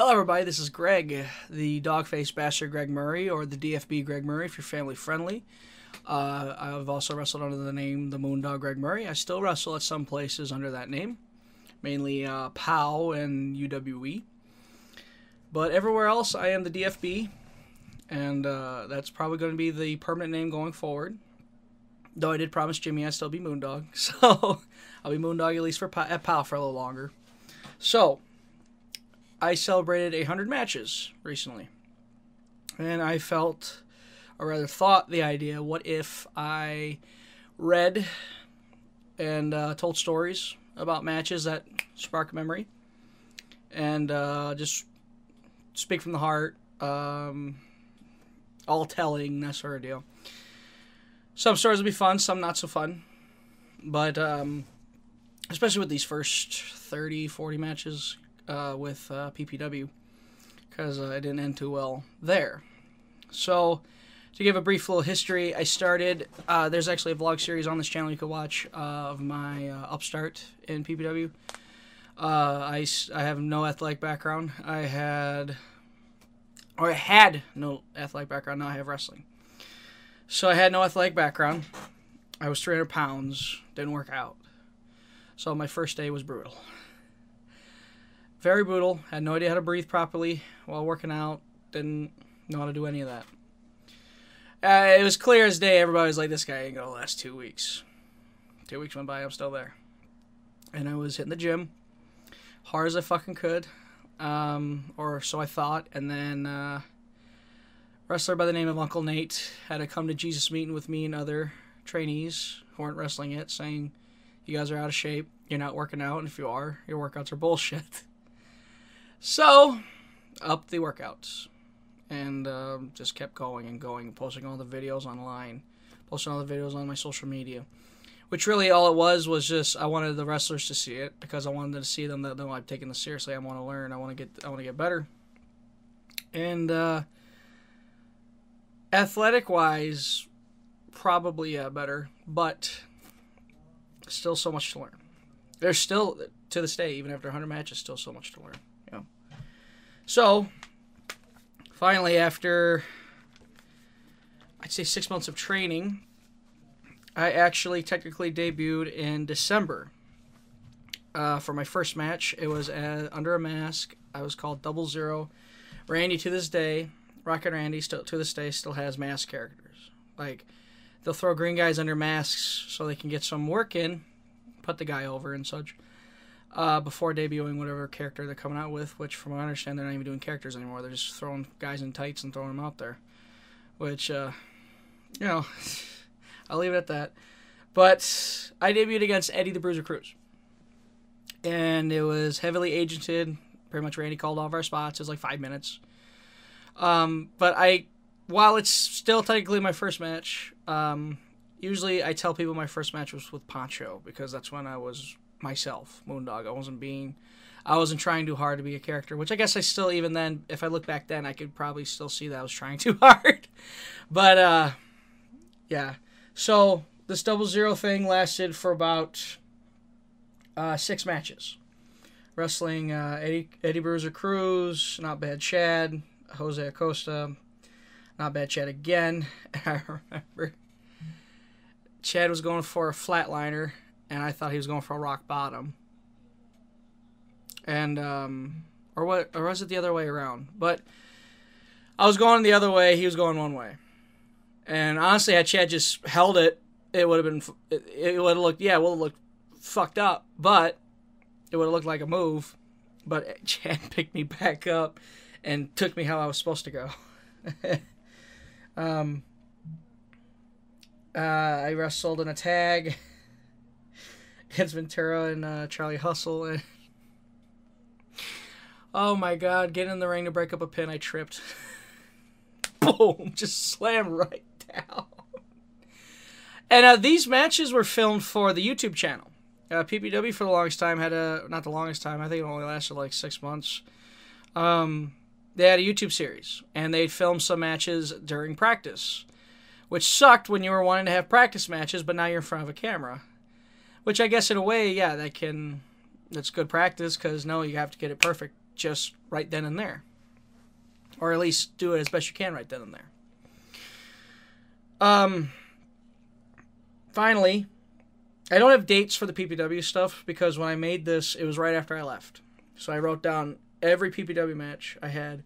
Hello, everybody. This is Greg, the dog-faced Greg Murray, or the DFB Greg Murray if you're family friendly. Uh, I've also wrestled under the name the Moondog Greg Murray. I still wrestle at some places under that name, mainly uh, POW and UWE. But everywhere else, I am the DFB, and uh, that's probably going to be the permanent name going forward. Though I did promise Jimmy I'd still be Moondog, so I'll be Moondog at least for at POW for a little longer. So, I celebrated 100 matches recently. And I felt, or rather thought the idea, what if I read and uh, told stories about matches that spark memory and uh, just speak from the heart, um, all telling, that sort of deal. Some stories will be fun, some not so fun. But um, especially with these first 30, 40 matches, uh, with uh, PPW because uh, it didn't end too well there. So, to give a brief little history, I started. Uh, there's actually a vlog series on this channel you could watch uh, of my uh, upstart in PPW. I, I have no athletic background. I had, or I had no athletic background. Now I have wrestling. So I had no athletic background. I was 300 pounds. Didn't work out. So my first day was brutal. Very brutal. Had no idea how to breathe properly while working out. Didn't know how to do any of that. Uh, it was clear as day. Everybody was like, "This guy ain't gonna last two weeks." Two weeks went by. I'm still there, and I was hitting the gym hard as I fucking could, um, or so I thought. And then uh, wrestler by the name of Uncle Nate had a come to Jesus meeting with me and other trainees who weren't wrestling yet, saying, "You guys are out of shape. You're not working out, and if you are, your workouts are bullshit." So, up the workouts. And um, just kept going and going, posting all the videos online, posting all the videos on my social media. Which really all it was was just I wanted the wrestlers to see it because I wanted to see them that I'm taking this seriously. I want to learn. I want to get. I want to get better. And uh, athletic wise, probably yeah, better, but still so much to learn. There's still to this day, even after 100 matches, still so much to learn. So, finally, after I'd say six months of training, I actually technically debuted in December. Uh, for my first match, it was at, under a mask. I was called Double Zero. Randy, to this day, Rocket Randy, still to this day, still has mask characters. Like, they'll throw green guys under masks so they can get some work in, put the guy over and such uh, before debuting whatever character they're coming out with. Which, from what I understand, they're not even doing characters anymore. They're just throwing guys in tights and throwing them out there. Which, uh, you know, I'll leave it at that. But I debuted against Eddie the Bruiser Cruz, and it was heavily agented. Pretty much, Randy called all of our spots. It was like five minutes. Um, but I, while it's still technically my first match, um, usually I tell people my first match was with Poncho because that's when I was myself, Moondog. I wasn't being, I wasn't trying too hard to be a character, which I guess I still, even then, if I look back then, I could probably still see that I was trying too hard. but, uh, yeah. So, this double zero thing lasted for about uh, six matches. Wrestling uh, Eddie, Eddie Bruiser Cruz, Not Bad Chad, Jose Acosta, Not Bad Chad again. I remember Chad was going for a flatliner and I thought he was going for a rock bottom. And um, or what? Or was it the other way around? But I was going the other way. He was going one way. And honestly, had Chad just held it, it would have been. It, it would have looked. Yeah, it would have looked fucked up, but it would have looked like a move. But Chad picked me back up and took me how I was supposed to go. um, uh, I wrestled in a tag against Ventura and uh, Charlie Hustle. And oh my God, getting in the ring to break up a pin, I tripped. Boom, just slam right down. And uh, these matches were filmed for the YouTube channel. Uh, PPW for the longest time had a not the longest time. I think it only lasted like six months. Um, they had a YouTube series, and they filmed some matches during practice, which sucked when you were wanting to have practice matches, but now you're in front of a camera. Which I guess in a way, yeah, that can that's good practice because no, you have to get it perfect just right then and there, or at least do it as best you can right then and there. Um. Finally, I don't have dates for the PPW stuff because when I made this, it was right after I left. So I wrote down every PPW match I had.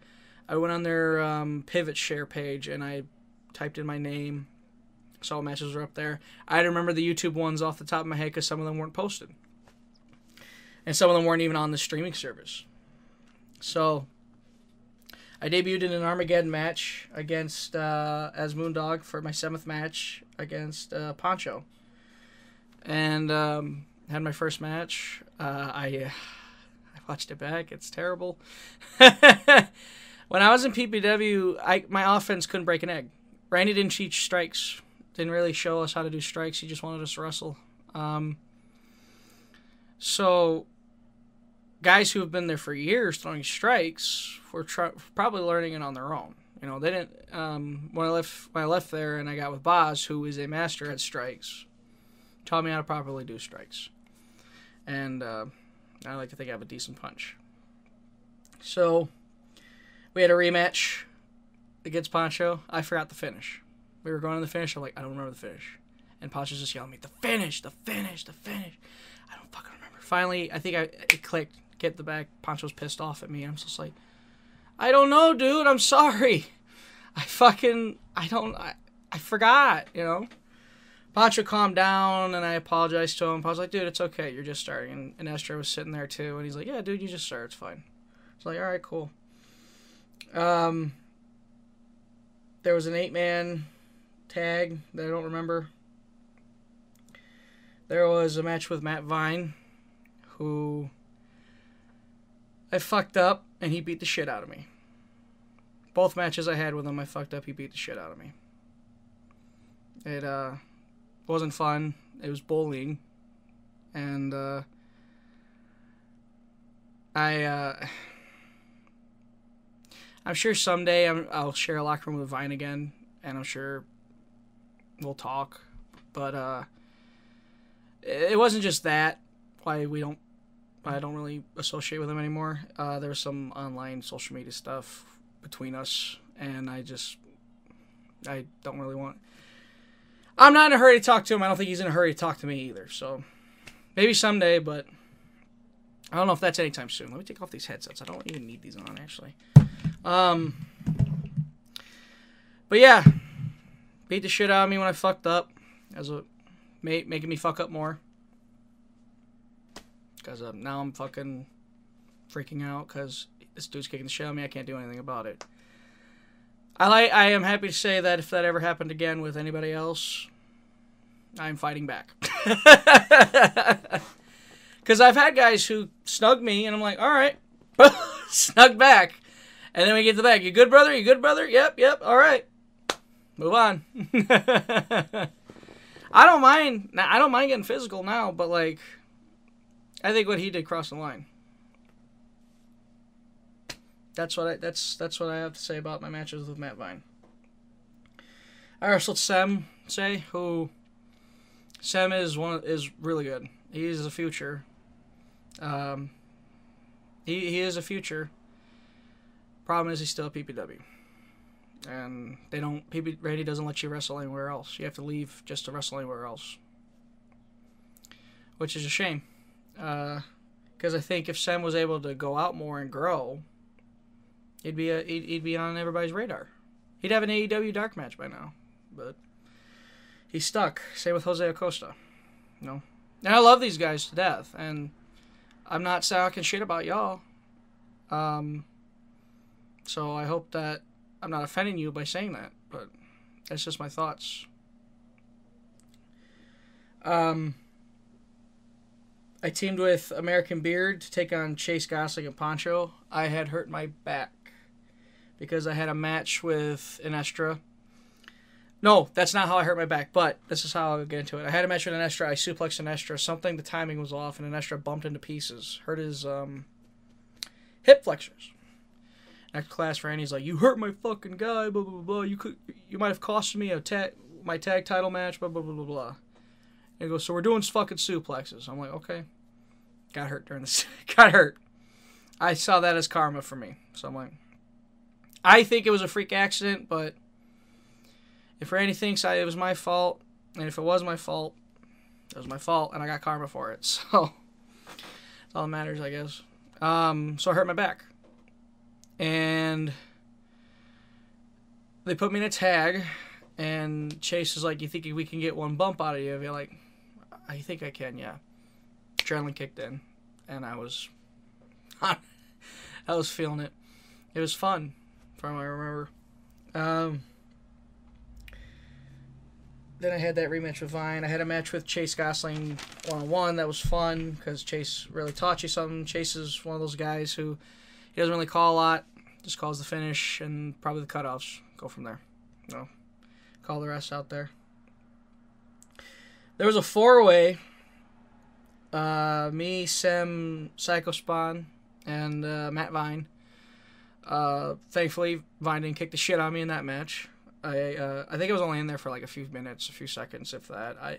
I went on their um, Pivotshare page and I typed in my name. Saw matches were up there. I remember the YouTube ones off the top of my head because some of them weren't posted, and some of them weren't even on the streaming service. So I debuted in an Armageddon match against uh, as Moondog for my seventh match against uh, Poncho, and um, had my first match. Uh, I I watched it back. It's terrible. when I was in PPW, I my offense couldn't break an egg. Randy didn't teach strikes. Didn't really show us how to do strikes. He just wanted us to wrestle. Um, so guys who have been there for years throwing strikes were probably learning it on their own. You know, they didn't. Um, when I left, when I left there, and I got with Boz, who is a master at strikes, taught me how to properly do strikes, and uh, I like to think I have a decent punch. So, we had a rematch against Poncho. I forgot the finish. We were going to the finish. I'm like, I don't remember the finish, and Poncho's just yelling at me, "The finish, the finish, the finish." I don't fucking remember. Finally, I think I it clicked. Get the back. Poncho's pissed off at me. And I'm just like, I don't know, dude. I'm sorry. I fucking I don't I, I forgot, you know. Poncho calmed down and I apologized to him. Was like, dude, it's okay. You're just starting. And, and Esther was sitting there too. And he's like, yeah, dude, you just start. It's fine. It's like, all right, cool. Um, there was an eight man tag that I don't remember. There was a match with Matt Vine, who I fucked up and he beat the shit out of me. Both matches I had with him, I fucked up. He beat the shit out of me. It uh, wasn't fun. It was bullying, and uh, I uh, I'm sure someday i will share a locker room with Vine again, and I'm sure we'll talk. But uh, it wasn't just that. Why we don't I don't really associate with him anymore. Uh, there was some online social media stuff between us, and I just I don't really want. I'm not in a hurry to talk to him. I don't think he's in a hurry to talk to me either. So maybe someday, but I don't know if that's anytime soon. Let me take off these headsets. I don't even need these on actually. Um, but yeah, beat the shit out of me when I fucked up, as a mate making me fuck up more. Because uh, now I'm fucking freaking out because this dude's kicking the shit out of me. I can't do anything about it. I like. I am happy to say that if that ever happened again with anybody else, I'm fighting back. Because I've had guys who snug me, and I'm like, all right, snug back, and then we get the back. You good, brother? You good, brother? Yep, yep. All right, move on. I don't mind. I don't mind getting physical now, but like I think what he did crossed the line. That's what I that's that's what I have to say about my matches with Matt Vine. I wrestled Sem say who Sem is one is really good. He is a future. Um, he he is a future. Problem is he's still a PPW, and they don't. PB doesn't let you wrestle anywhere else. You have to leave just to wrestle anywhere else, which is a shame because uh, I think if Sam was able to go out more and grow, he'd be a, he'd, he'd be on everybody's radar. He'd have an AEW dark match by now, but he's stuck. Same with Jose Acosta, know. And I love these guys to death, and I'm not talking shit about y'all. Um, so I hope that I'm not offending you by saying that, but that's just my thoughts. Um, I teamed with American Beard to take on Chase Gosling and Poncho. I had hurt my back because I had a match with Inestra. No, that's not how I hurt my back, but this is how I'll get into it. I had a match with Inestra. I suplexed Inestra. Something, the timing was off, and Inestra bumped into pieces. Hurt his um, hip flexors. Next class, Randy's like, "You hurt my fucking guy, blah blah blah. blah. You could, you might have costed me a tag, my tag title match, blah blah blah blah blah." And he goes, "So we're doing fucking suplexes." I'm like, "Okay." got hurt during this. got hurt. I saw that as karma for me. So I'm like, I think it was a freak accident, but if Randy thinks I, it was my fault, and if it was my fault, it was my fault, and I got karma for it. So that's all that matters, I guess. Um, so I hurt my back, and they put me in a tag, and Chase is like, "You think we can get one bump out of you?" You're like, "I think I can, yeah." Adrenaline kicked in, and I was, I was feeling it. It was fun, from what I remember. Um, then I had that rematch with Vine. I had a match with Chase Gosling one on one. That was fun because Chase really taught you something. Chase is one of those guys who he doesn't really call a lot, just calls the finish and probably the cutoffs. Go from there. You know, call the rest out there. There was a four way. Uh, me, Psycho Spawn, and uh, Matt Vine. Uh, thankfully, Vine didn't kick the shit out of me in that match. I uh, I think it was only in there for like a few minutes, a few seconds, if that. I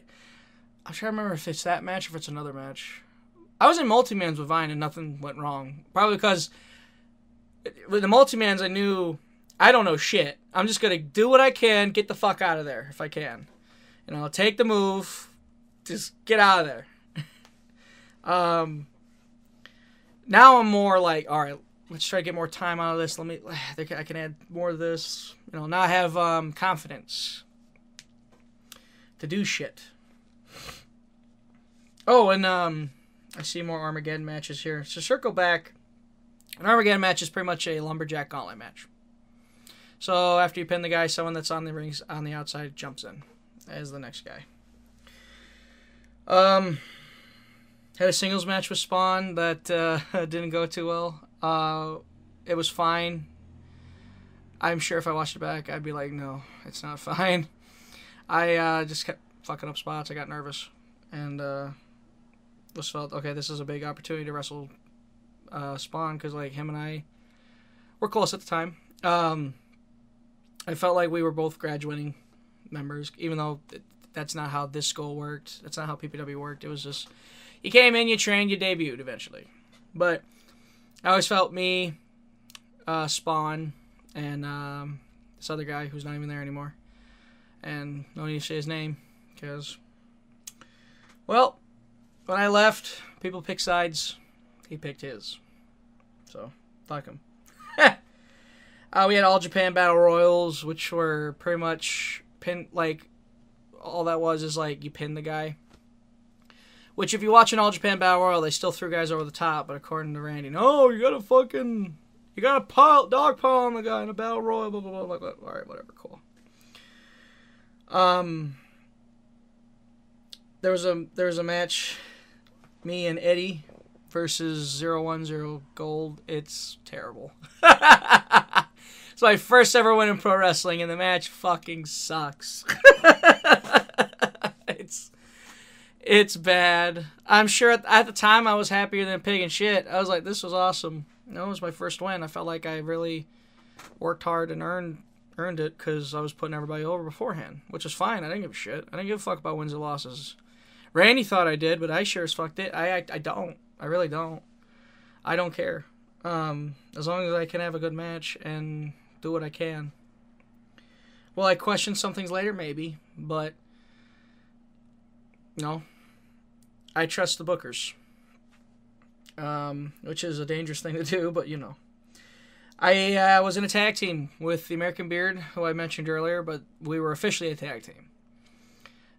I'm trying to remember if it's that match or if it's another match. I was in multi-mans with Vine and nothing went wrong. Probably because with the multi-mans I knew I don't know shit. I'm just gonna do what I can, get the fuck out of there if I can. You know, take the move, just get out of there. um. Now I'm more like, all right, let's try to get more time out of this. Let me, I can add more of this. You know, now I have um, confidence to do shit. Oh, and um, I see more Armageddon matches here. So circle back. An Armageddon match is pretty much a lumberjack gauntlet match. So after you pin the guy, someone that's on the rings on the outside jumps in as the next guy. Um, had a singles match with Spawn that uh, didn't go too well. Uh, it was fine. I'm sure if I watched it back, I'd be like, no, it's not fine. I uh, just kept fucking up spots. I got nervous and uh, just felt okay. This is a big opportunity to wrestle uh, Spawn because like him and I were close at the time. Um, I felt like we were both graduating members, even though that's not how this school worked. That's not how PPW worked. It was just you came in, you trained, you debuted eventually. But I always felt me, uh, Spawn, and um, this other guy who's not even there anymore. And no need to say his name, because, well, when I left, people pick sides. He picked his. So, fuck him. uh, we had All Japan Battle Royals, which were pretty much pin like all that was is like you pin the guy. Which, if you watch an All Japan Battle Royal, they still threw guys over the top. But according to Randy, no, you gotta fucking, you gotta pile dog pile on the guy in a Battle Royal. Blah blah blah. blah, blah. All right, whatever, cool. Um, there was a there was a match, me and Eddie versus zero one zero Gold. It's terrible. it's my first ever win in pro wrestling, and the match fucking sucks. it's it's bad. I'm sure at, at, the time I was happier than pig and shit. I was like, this was awesome. It was my first win. I felt like I really worked hard and earned earned it because I was putting everybody over beforehand, which is fine. I didn't give a shit. I didn't give a fuck about wins and losses. Randy thought I did, but I sure as fuck did. I, I, I don't. I really don't. I don't care. Um, as long as I can have a good match and do what I can. Will I question some things later? Maybe, but no, I trust the bookers, um, which is a dangerous thing to do, but you know. I uh, was in a tag team with the American Beard, who I mentioned earlier, but we were officially a tag team.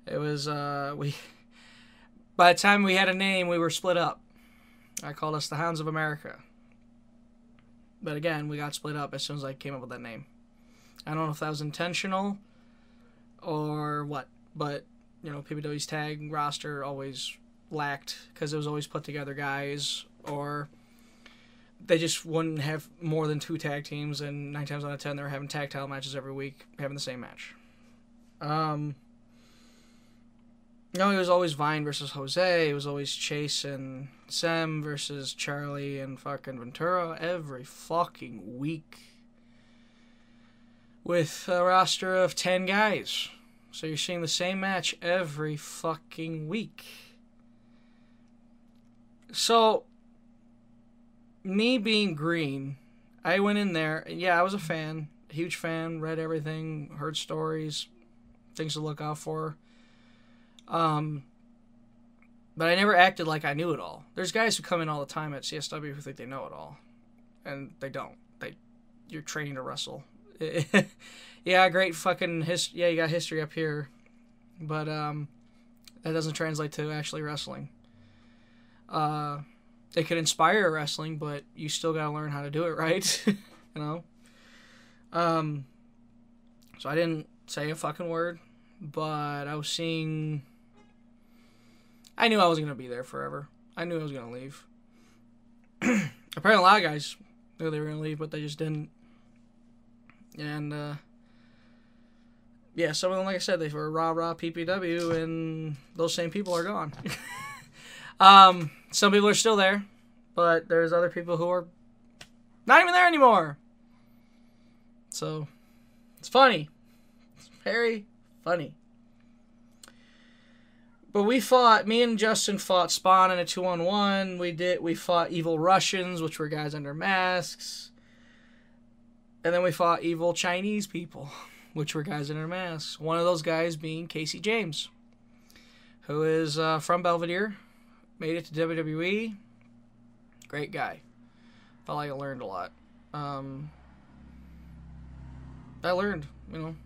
It was uh, we. By the time we had a name, we were split up. I called us the Hounds of America. But again, we got split up as soon as I came up with that name. I don't know if that was intentional or what, but you know, PPW's tag roster always lacked because it was always put together guys or they just wouldn't have more than two tag teams and nine times out of ten they were having tag title matches every week having the same match um you know it was always vine versus jose it was always chase and sem versus charlie and fucking ventura every fucking week with a roster of 10 guys so you're seeing the same match every fucking week so me being green, I went in there. Yeah, I was a fan, huge fan. Read everything, heard stories, things to look out for. Um, but I never acted like I knew it all. There's guys who come in all the time at CSW who think they know it all, and they don't. They, you're training to wrestle. yeah, great fucking his. Yeah, you got history up here, but um, that doesn't translate to actually wrestling. Uh, it could inspire wrestling, but you still gotta learn how to do it right. you know. Um. So I didn't say a fucking word, but I was seeing. I knew I wasn't gonna be there forever. I knew I was gonna leave. Apparently, a lot of guys knew they were gonna leave, but they just didn't. And uh, yeah, some of them, like I said, they were rah rah PPW, and those same people are gone. um, some people are still there, but there's other people who are not even there anymore. So it's funny. It's very funny. But we fought. Me and Justin fought Spawn in a two on one. We did. We fought evil Russians, which were guys under masks. And then we fought evil Chinese people, which were guys under masks. One of those guys being Casey James, who is uh, from Belvidere, made it to WWE. Great guy. Felt like I learned a lot. Um, I learned, you know.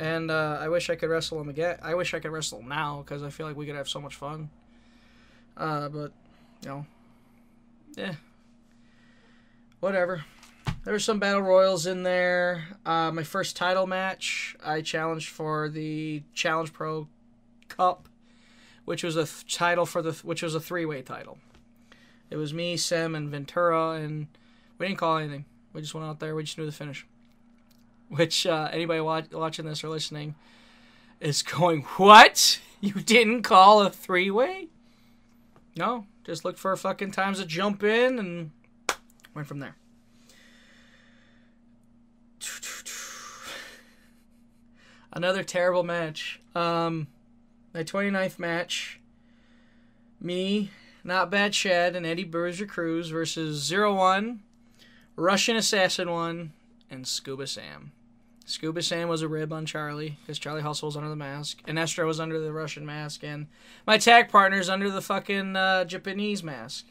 And uh, I wish I could wrestle him again. I wish I could wrestle now because I feel like we could have so much fun. Uh, but, you know, yeah. Whatever. There were some battle royals in there. Uh, my first title match, I challenged for the Challenge Pro Cup, which was a th- title for the which was a three way title. It was me, Sam, and Ventura, and we didn't call anything. We just went out there. We just knew the finish. Which uh, anybody watch, watching this or listening is going, what? You didn't call a three way? No, just look for fucking times to jump in and went from there. Another terrible match. Um, my 29th match. Me, Not Bad Chad, and Eddie Bruiser Cruz versus Zero One, Russian Assassin One, and Scuba Sam. Scuba Sam was a rib on Charlie because Charlie Hustle was under the mask, and Estro was under the Russian mask, and my tag partner's under the fucking uh, Japanese mask.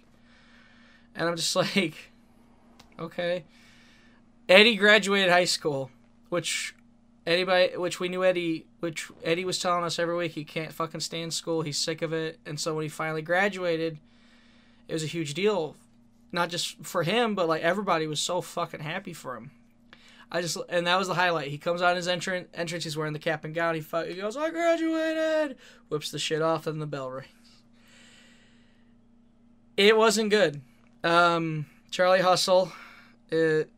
And I'm just like, okay. Eddie graduated high school, which anybody, which we knew Eddie, which Eddie was telling us every week he can't fucking stand school. He's sick of it, and so when he finally graduated, it was a huge deal, not just for him, but like everybody was so fucking happy for him. I just and that was the highlight. He comes out his entrance. Entrance. He's wearing the cap and gown. He, he goes, "I graduated." Whips the shit off, and the bell rings. It wasn't good. Um, Charlie Hustle. It,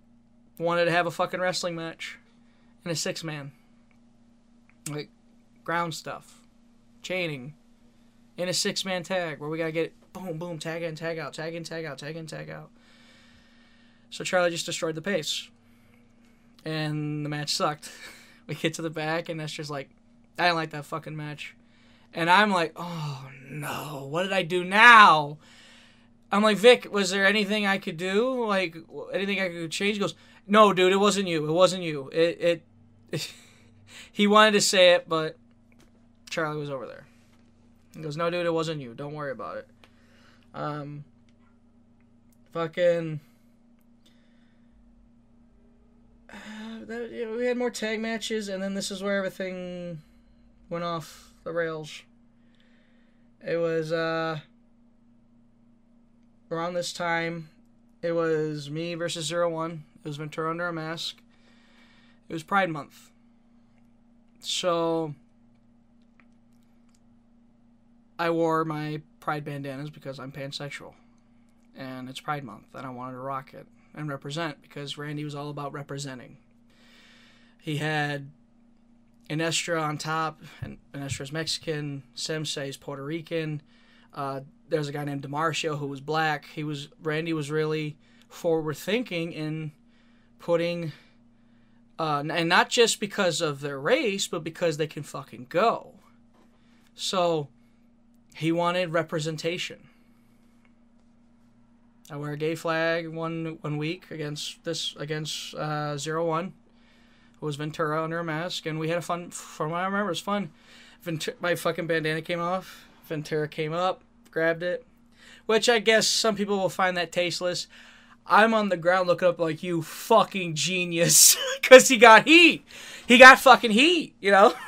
wanted to have a fucking wrestling match in a six man. Like ground stuff, chaining, in a six man tag where we gotta get boom, boom, tag in, tag out, tag in, tag out, tag in, tag out. So Charlie just destroyed the pace. And the match sucked. we get to the back and that's just like, I didn't like that fucking match. And I'm like, oh no, what did I do now? I'm like, Vic, was there anything I could do? Like, anything I could change? He goes, no, dude, it wasn't you. It wasn't you. It, it, he wanted to say it, but Charlie was over there. He goes, no, dude, it wasn't you. Don't worry about it. Um, fucking. Uh, that, you know, we had more tag matches, and then this is where everything went off the rails. It was uh, around this time. It was me versus Zero One. It was Ventura under a mask. It was Pride Month. So I wore my Pride bandanas because I'm pansexual. And it's Pride Month, and I wanted to rock it and represent because Randy was all about representing. He had Inestra on top, and Inestra's Mexican, Sensei's Puerto Rican. Uh, there's a guy named Demarcio who was black. He was Randy was really forward thinking in putting, uh, and not just because of their race, but because they can fucking go. So he wanted representation. I wear a gay flag one one week against this against uh, zero one. It was Ventura under a mask, and we had a fun. From what I remember, it was fun. Ventura, my fucking bandana came off. Ventura came up, grabbed it, which I guess some people will find that tasteless. I'm on the ground looking up like you fucking genius because he got heat. He got fucking heat, you know.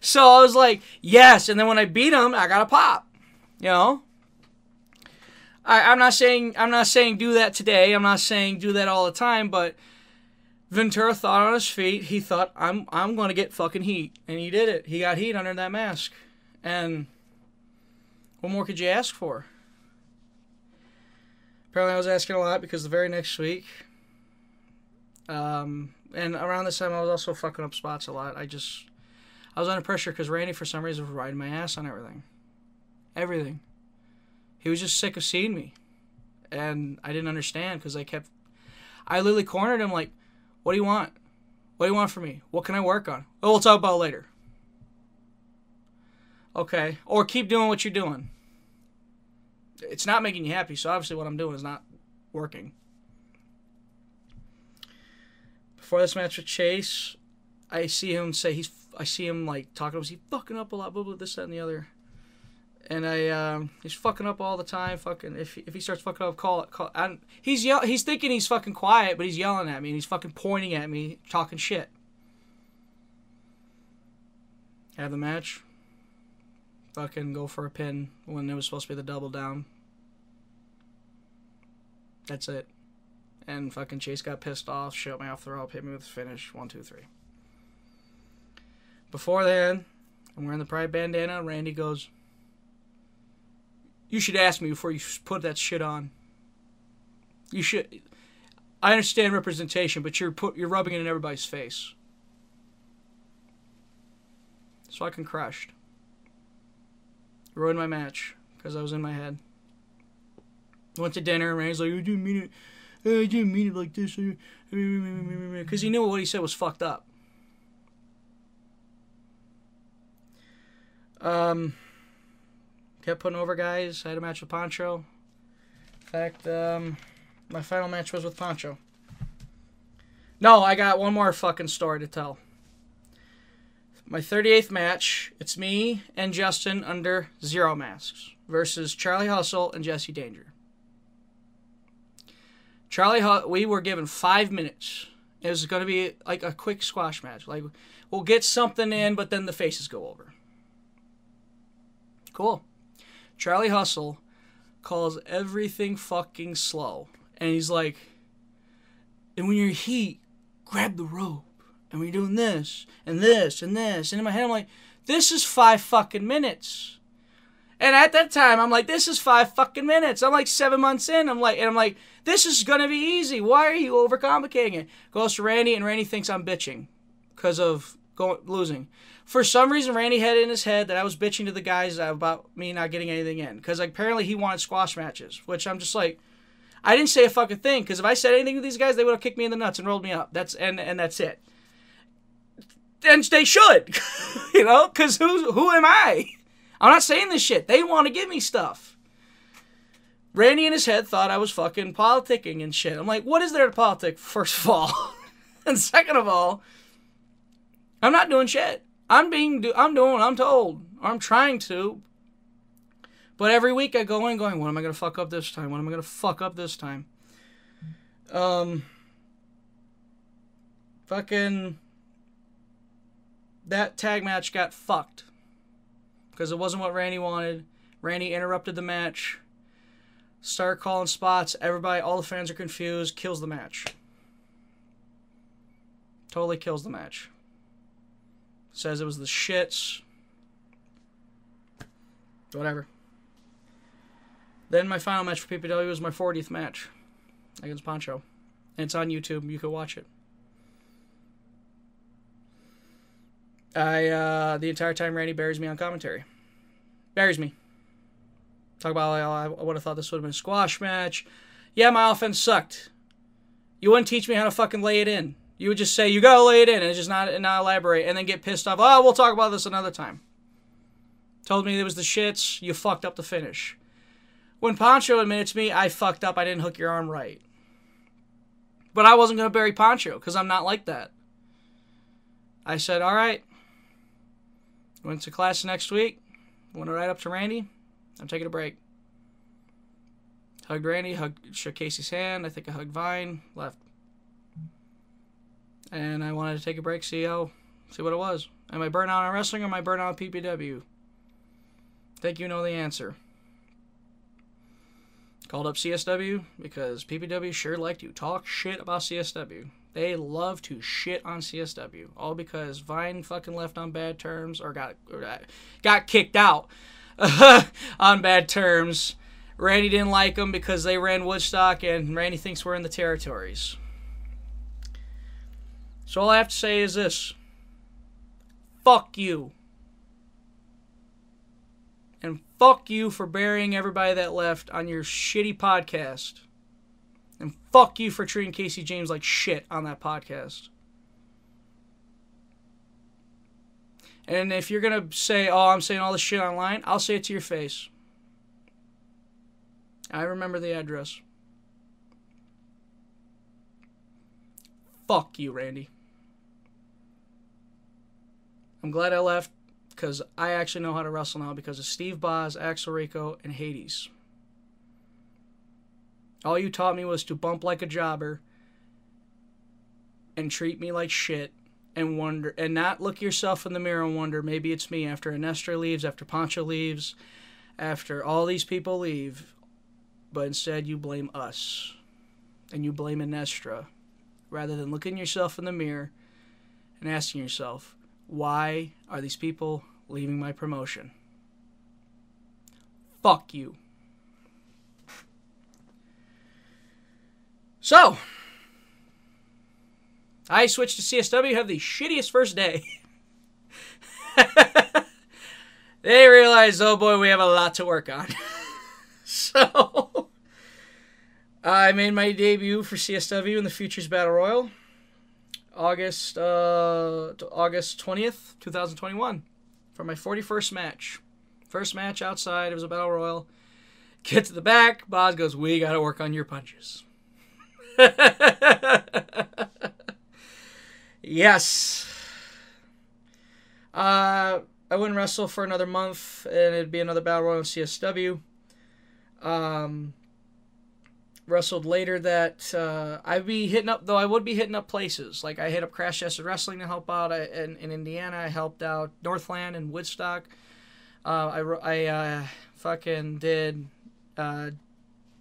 So I was like, yes. And then when I beat him, I got a pop, you know. I, I'm not saying I'm not saying do that today. I'm not saying do that all the time, but Ventura thought on his feet. He thought I'm I'm gonna get fucking heat, and he did it. He got heat under that mask, and what more could you ask for? Apparently, I was asking a lot because the very next week, um, and around this time, I was also fucking up spots a lot. I just I was under pressure because Randy, for some reason, was riding my ass on everything, everything. He was just sick of seeing me, and I didn't understand because I kept. I literally cornered him like, "What do you want? What do you want from me? What can I work on? Oh, we'll talk about later." Okay, or keep doing what you're doing. It's not making you happy, so obviously what I'm doing is not working. Before this match with Chase, I see him say he's. I see him like talking him. He's fucking up a lot, blah blah this that and the other and I um, he's fucking up all the time. Fucking if if he starts fucking up, call it. Call. He's yell. He's thinking he's fucking quiet, but he's yelling at me and he's fucking pointing at me, talking shit. Have the match. Fucking go for a pin when it was supposed to be the double down. That's it. And fucking Chase got pissed off, shut me off the rope, hit me with the finish. One, two, three. Before then, I'm wearing the pride bandana. Randy goes, you should ask me before you put that shit on. You should. I understand representation, but you're put you're rubbing it in everybody's face. So I can crushed. Ruined my match because I was in my head. Went to dinner and Randy's like, "I didn't mean it. I didn't mean it like this." Because he knew what he said was fucked up. Um kept putting over guys. I had a match with Poncho. In fact, um, my final match was with Poncho. No, I got one more fucking story to tell. My 38th match, it's me and Justin under zero masks versus Charlie Hustle and Jesse Danger. Charlie, we were given five minutes. It was going to be like a quick squash match. Like, we'll get something in, but then the faces go over. Cool. Charlie Hustle calls everything fucking slow. And he's like, and when you're heat, grab the rope. And we're doing this and this and this. And in my head, I'm like, this is five fucking minutes. And at that time, I'm like, this is five fucking minutes. I'm like seven months in. I'm like, and I'm like, this is gonna be easy. Why are you overcomplicating it? Goes to Randy, and Randy thinks I'm bitching because of going losing. For some reason, Randy had in his head that I was bitching to the guys about me not getting anything in because like, apparently he wanted squash matches, which I'm just like, I didn't say a fucking thing because if I said anything to these guys, they would have kicked me in the nuts and rolled me up. That's and and that's it. And they should, you know, because who who am I? I'm not saying this shit. They want to give me stuff. Randy in his head thought I was fucking politicking and shit. I'm like, what is there to politic? First of all, and second of all, I'm not doing shit. I'm being, do- I'm doing what I'm told. I'm trying to. But every week I go in going, what am I to fuck up this time? What am I to fuck up this time? Um, fucking, that tag match got fucked. Because it wasn't what Randy wanted. Randy interrupted the match. Start calling spots. Everybody, all the fans are confused. Kills the match. Totally kills the match. Says it was the shits. Whatever. Then my final match for PPW was my 40th match against Poncho. And it's on YouTube. You can watch it. I uh, the entire time Randy buries me on commentary. Buries me. Talk about like, oh, I would have thought this would have been a squash match. Yeah, my offense sucked. You wouldn't teach me how to fucking lay it in. You would just say you gotta lay it in and just not not elaborate, and then get pissed off. Oh, we'll talk about this another time. Told me it was the shits. You fucked up the finish. When Poncho admitted to me, I fucked up, I didn't hook your arm right. But I wasn't to bury Poncho because I'm not like that. I said, all right. Went to class next week. Went right up to Randy. I'm taking a break. Hugged Randy, hugged, shook Casey's hand. I think I hugged Vine, left. And I wanted to take a break, see how, see what it was. Am I burnt out on wrestling or am I burnt out on PPW? think you know the answer. Called up CSW because PPW sure liked to talk shit about CSW. They love to shit on CSW, all because Vine fucking left on bad terms or got or got kicked out on bad terms. Randy didn't like them because they ran Woodstock, and Randy thinks we're in the territories. So all I have to say is this: fuck you. And fuck you for burying everybody that left on your shitty podcast. And fuck you for treating Casey James like shit on that podcast. And if you're going to say, oh, I'm saying all this shit online, I'll say it to your face. I remember the address. Fuck you, Randy. I'm glad I left because I actually know how to wrestle now because of Steve Boz, Axel Rico, and Hades. All you taught me was to bump like a jobber and treat me like shit and wonder and not look yourself in the mirror and wonder maybe it's me after Anestra leaves, after Poncho leaves, after all these people leave, but instead you blame us and you blame Anestra rather than looking yourself in the mirror and asking yourself, why are these people leaving my promotion? Fuck you. So, I switched to CSW, have the shittiest first day. they realized, oh boy, we have a lot to work on. so, I made my debut for CSW in the Futures Battle Royal. August uh, August 20th, 2021, for my 41st match. First match outside, it was a battle royal. Get to the back, Boz goes, "We got to work on your punches." yes. Uh, I wouldn't wrestle for another month, and it'd be another battle royal in CSW. Um, wrestled later that uh, I'd be hitting up though I would be hitting up places. Like I hit up Crash Tested Wrestling to help out I, in, in Indiana. I helped out Northland and Woodstock. Uh, I, I uh, fucking did uh,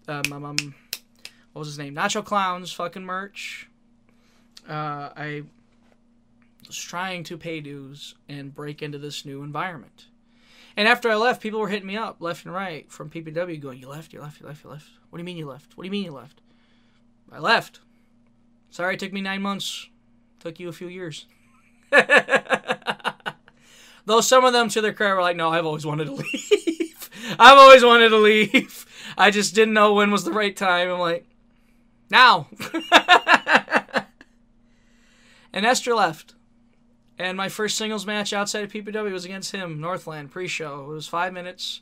um, um, um, what was his name? Nacho Clowns fucking merch. Uh, I was trying to pay dues and break into this new environment. And after I left, people were hitting me up left and right from PPW going, You left, you left, you left, you left. What do you mean you left? What do you mean you left? I left. Sorry it took me nine months. Took you a few years. Though some of them, to their credit, were like, No, I've always wanted to leave. I've always wanted to leave. I just didn't know when was the right time. I'm like, Now. and Esther left. And my first singles match outside of PPW was against him, Northland, pre-show. It was five minutes.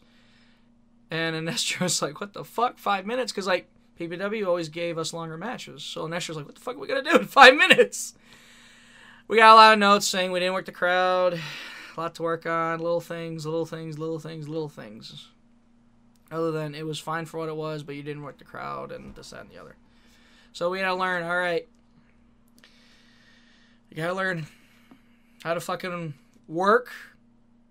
And Anestra was like, what the fuck, five minutes? Because, like, PPW always gave us longer matches. So Anestra was like, what the fuck are we going to do in five minutes? We got a lot of notes saying we didn't work the crowd. A lot to work on. Little things, little things, little things, little things. Other than it was fine for what it was, but you didn't work the crowd and this, that, and the other. So we had to learn, all right. You gotta learn how to fucking work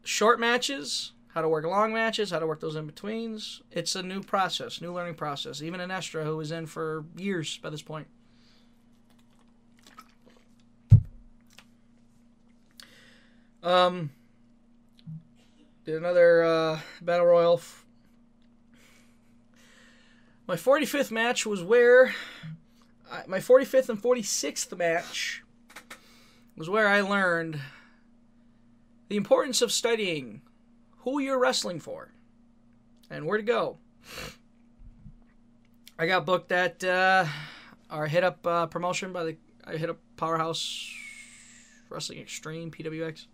short matches, how to work long matches, how to work those in betweens. It's a new process, new learning process. Even Anestra, who was in for years by this point. Um, did another uh, battle royal. My 45th match was where I, my 45th and 46th match was where I learned the importance of studying who you're wrestling for and where to go. I got booked at uh, our hit up uh, promotion by the I hit up Powerhouse Wrestling Extreme PWX.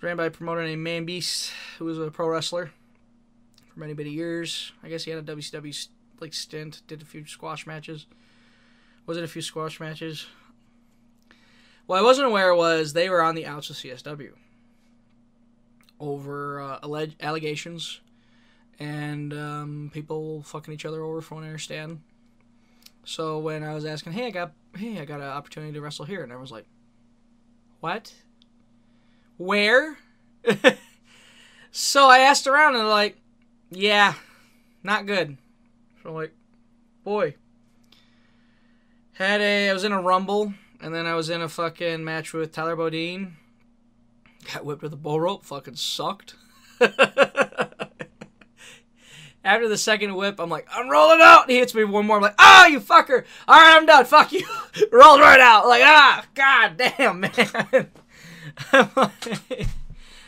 Ran by a promoter named Man Beast, who was a pro wrestler for many many years. I guess he had a WCW like stint, did a few squash matches. Was it a few squash matches? What I wasn't aware was they were on the outs of CSW over uh, alleged allegations and um, people fucking each other over, from what I understand. So when I was asking, hey, I got, hey, I got an opportunity to wrestle here, and I was like, what? Where? so I asked around, and like, yeah, not good. So I'm like, boy. Had a, I was in a rumble, and then I was in a fucking match with Tyler Bodine. Got whipped with a bull rope, fucking sucked. After the second whip, I'm like, I'm rolling out. He hits me one more. I'm like, ah, oh, you fucker. All right, I'm done. Fuck you. Rolled right out. Like, ah, god damn, man.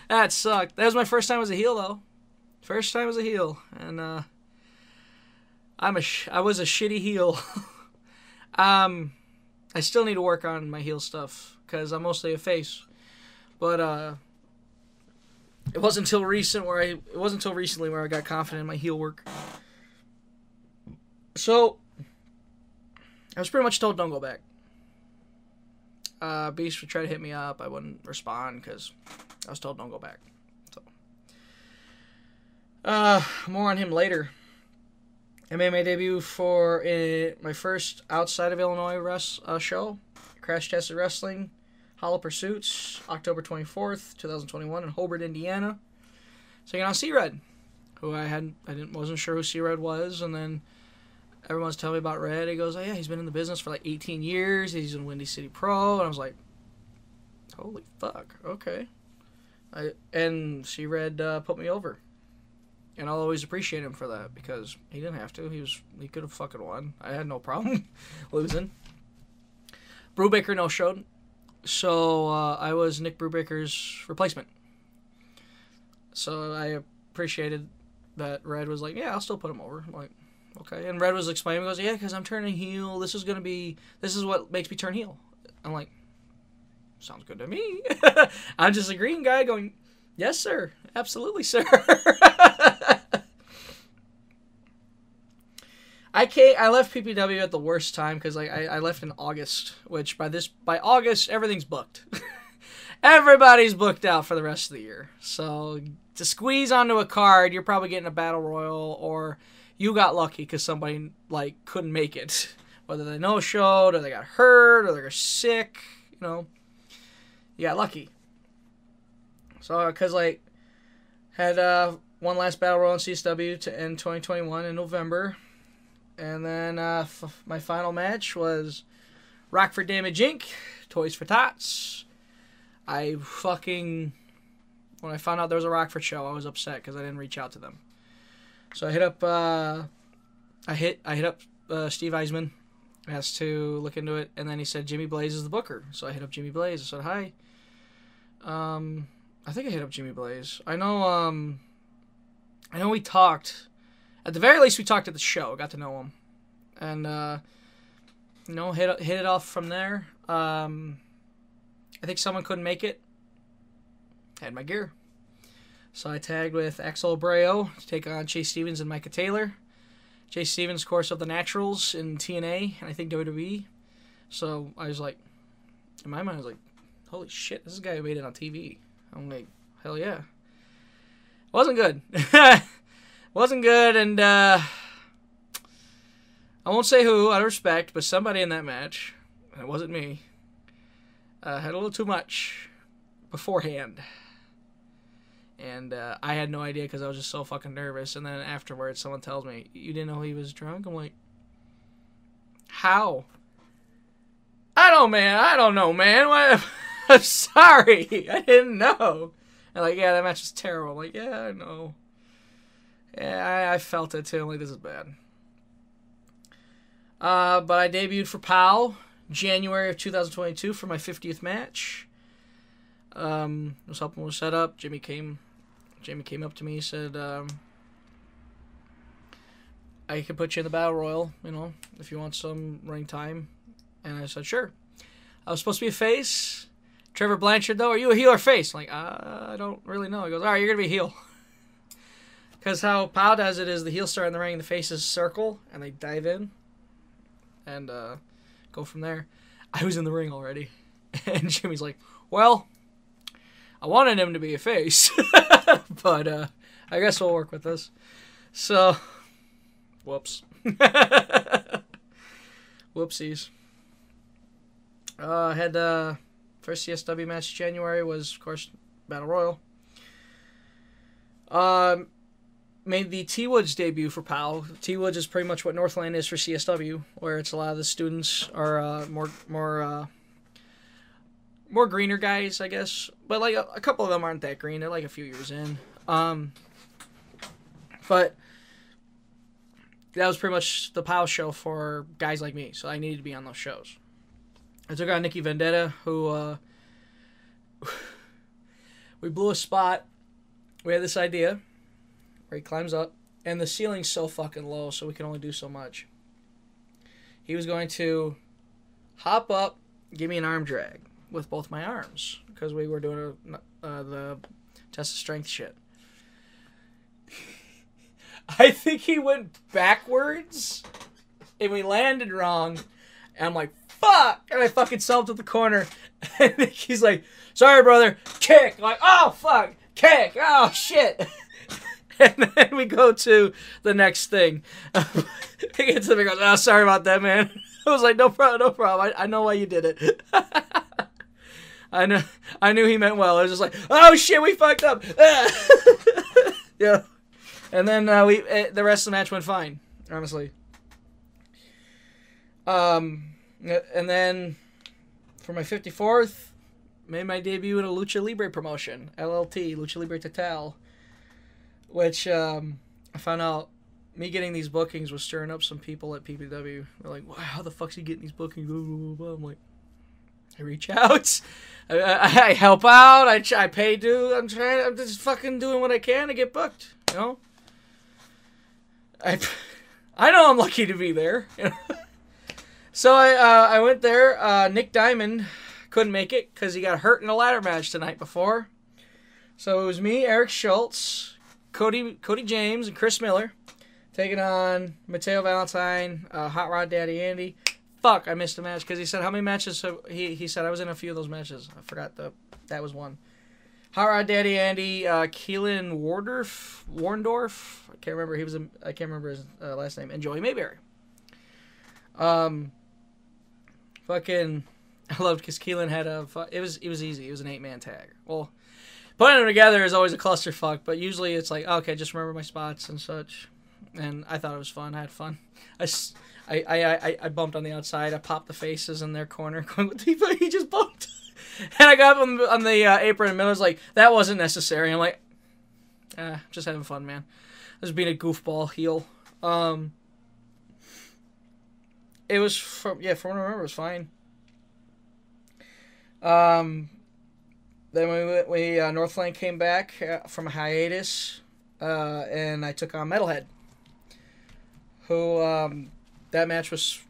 that sucked. That was my first time as a heel, though. First time as a heel, and uh, I'm a sh- I was a shitty heel. um, I still need to work on my heel stuff because I'm mostly a face. But uh, it wasn't until recent where I it wasn't until recently where I got confident in my heel work. So I was pretty much told don't go back. Uh, Beast would try to hit me up. I wouldn't respond because I was told don't go back. So uh, more on him later. My debut for uh, my first outside of Illinois res- uh, show, Crash Tested Wrestling Hollow Pursuits, October 24th, 2021, in Hobart, Indiana. So you know, C Red, who I had I didn't wasn't sure who C Red was, and then everyone's telling me about Red. He goes, "Oh yeah, he's been in the business for like 18 years. He's in Windy City Pro," and I was like, "Holy fuck, okay." I and C Red uh, put me over, and I'll always appreciate him for that because he didn't have to. He was he could have fucking won. I had no problem losing. Brubaker no showed. So uh, I was Nick Brubaker's replacement. So I appreciated that Red was like, yeah, I'll still put him over. I'm like, okay. And Red was explaining, he goes, yeah, because I'm turning heel. This is gonna be, this is what makes me turn heel. I'm like, sounds good to me. I'm just a green guy going, yes, sir, absolutely, sir. I can't, I left PPW at the worst time because like I, I left in August, which by this by August everything's booked. Everybody's booked out for the rest of the year. So to squeeze onto a card, you're probably getting a battle royal, or you got lucky because somebody like couldn't make it, whether they no showed or they got hurt or they're sick. You know, you got lucky. So because like had uh, one last battle royal in CSW to end 2021 in November and then uh, f- my final match was Rockford Damage Inc., Toys for Tots. I fucking. When I found out there was a Rockford show, I was upset because I didn't reach out to them. So I hit up. Uh, I hit. I hit up uh, Steve Eisman, asked to look into it, and then he said Jimmy Blaze is the booker. So I hit up Jimmy Blaze. I said hi. Um, I think I hit up Jimmy Blaze. I know. Um, I know we talked at the very least, we talked at the show, got to know him, and uh, you know, hit hit it off from there. Um, I think someone couldn't make it. Had my gear, so I tagged with Axel Abreu to take on Chase Stevens and Micah Taylor. Chase Stevens, of course, of the Naturals in TNA and I think WWE. So I was like, in my mind, I was like, holy shit, this is a guy who made it on TV. I'm like, hell yeah. Wasn't good. wasn't good, and uh, I won't say who, out of respect, but somebody in that match, it wasn't me, uh, had a little too much beforehand. And uh, I had no idea because I was just so fucking nervous. And then afterwards, someone tells me, You didn't know he was drunk? I'm like, How? I don't, man. I don't know, man. I'm sorry. I didn't know. And like, yeah, that match was terrible. I'm like, yeah, I know. Yeah, I, I felt it too. Like this is bad. Uh, but I debuted for POW January of 2022 for my 50th match. Um, was helping with setup. Jimmy came, Jimmy came up to me, said, um, "I can put you in the battle royal, you know, if you want some ring time." And I said, "Sure." I was supposed to be a face. Trevor Blanchard, though, are you a heel or face? I'm like, I don't really know. He goes, "All right, you're gonna be heel." Because how POW does it is the heel start in the ring, the faces circle, and they dive in, and uh, go from there. I was in the ring already, and Jimmy's like, "Well, I wanted him to be a face, but uh, I guess we'll work with this." So, whoops, whoopsies. Uh, I had uh, first CSW match January was of course Battle Royal. Um, made the T Woods debut for POW. T Woods is pretty much what Northland is for CSW, where it's a lot of the students are uh, more more uh, more greener guys, I guess. But like a, a, couple of them aren't that green; they're like a few years in. Um, but that was pretty much the POW show for guys like me, so I needed to be on those shows. I took on Nikki Vendetta, who uh, we blew a spot. We had this idea he climbs up, and the ceiling's so fucking low, so we can only do so much. He was going to hop up, give me an arm drag with both my arms because we were doing a, uh, the test of strength shit. I think he went backwards, and we landed wrong. And I'm like, fuck! And I fucking sell to the corner. And he's like, sorry, brother, kick. I'm like, oh, fuck, kick. Oh, shit. and then we go to the next thing. he gets to me goes, oh, sorry about that, man. I was like, no problem, no problem. I, I know why you did it. I know, I knew he meant well. I was just like, oh shit, we fucked up. yeah, and then uh, we uh, the rest of the match went fine, honestly. Um, and then for my fifty fourth, made my debut in a lucha libre promotion, LLT, Lucha Libre Total which um, I found out me getting these bookings was stirring up some people at PPW. They're like, wow, how the fuck's he getting these bookings? I'm like, I reach out, I, I, help out, I, I pay due. I'm trying, I'm just fucking doing what I can to get booked, you know? I, I know I'm lucky to be there. So I, uh, I went there. Uh, Nick Diamond couldn't make it because he got hurt in a ladder match the night before. So it was me, Eric Schultz, Cody Cody James and Chris Miller taking on Mateo Valentine, uh, Hot Rod Daddy Andy. Fuck, I missed a match because he said how many matches. Have, he he said I was in a few of those matches. I forgot the that was one. Hot Rod Daddy Andy, uh, Keelan Wardorf, Warndorf. I can't remember. He was a, I can't remember his uh, last name. And Joey Mayberry. Um, fucking, I loved because Keelan had a. It was it was easy. It was an eight man tag. Well, putting them together is always a clusterfuck, but usually it's like, okay, just remember my spots and such. And I thought it was fun. I had fun. I, I, I, I bumped on the outside. I popped the faces in their corner, going, what the? He just bumped. and I got up on, on the uh, apron, and Miller's like, that wasn't necessary. I'm like, ah, just having fun, man. Just being a goofball heel. Um, it was from yeah, from what I remember, it was fine. Um, then we, we uh, Northland came back uh, from a hiatus, uh, and I took on Metalhead. Who um, that match was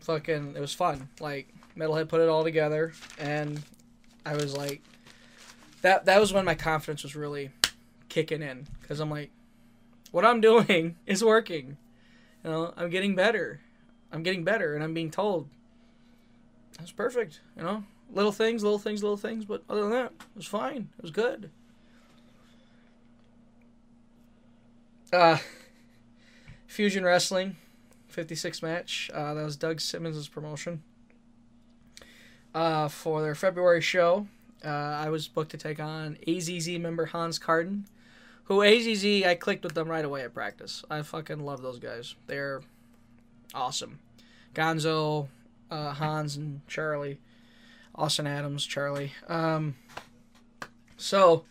fucking. It was fun. Like Metalhead put it all together, and I was like, that that was when my confidence was really kicking in because I'm like, what I'm doing is working. You know, I'm getting better. I'm getting better, and I'm being told that's perfect. You know, little things, little things, little things, but other than that, it was fine. It was good. Uh, Fusion Wrestling, 56 match. Uh, that was Doug Simmons' promotion. Uh, for their February show, uh, I was booked to take on AZZ member Hans Carden, who AZZ, I clicked with them right away at practice. I fucking love those guys. They're awesome. Gonzo, uh, Hans, and Charlie Austin Adams, Charlie. Um, so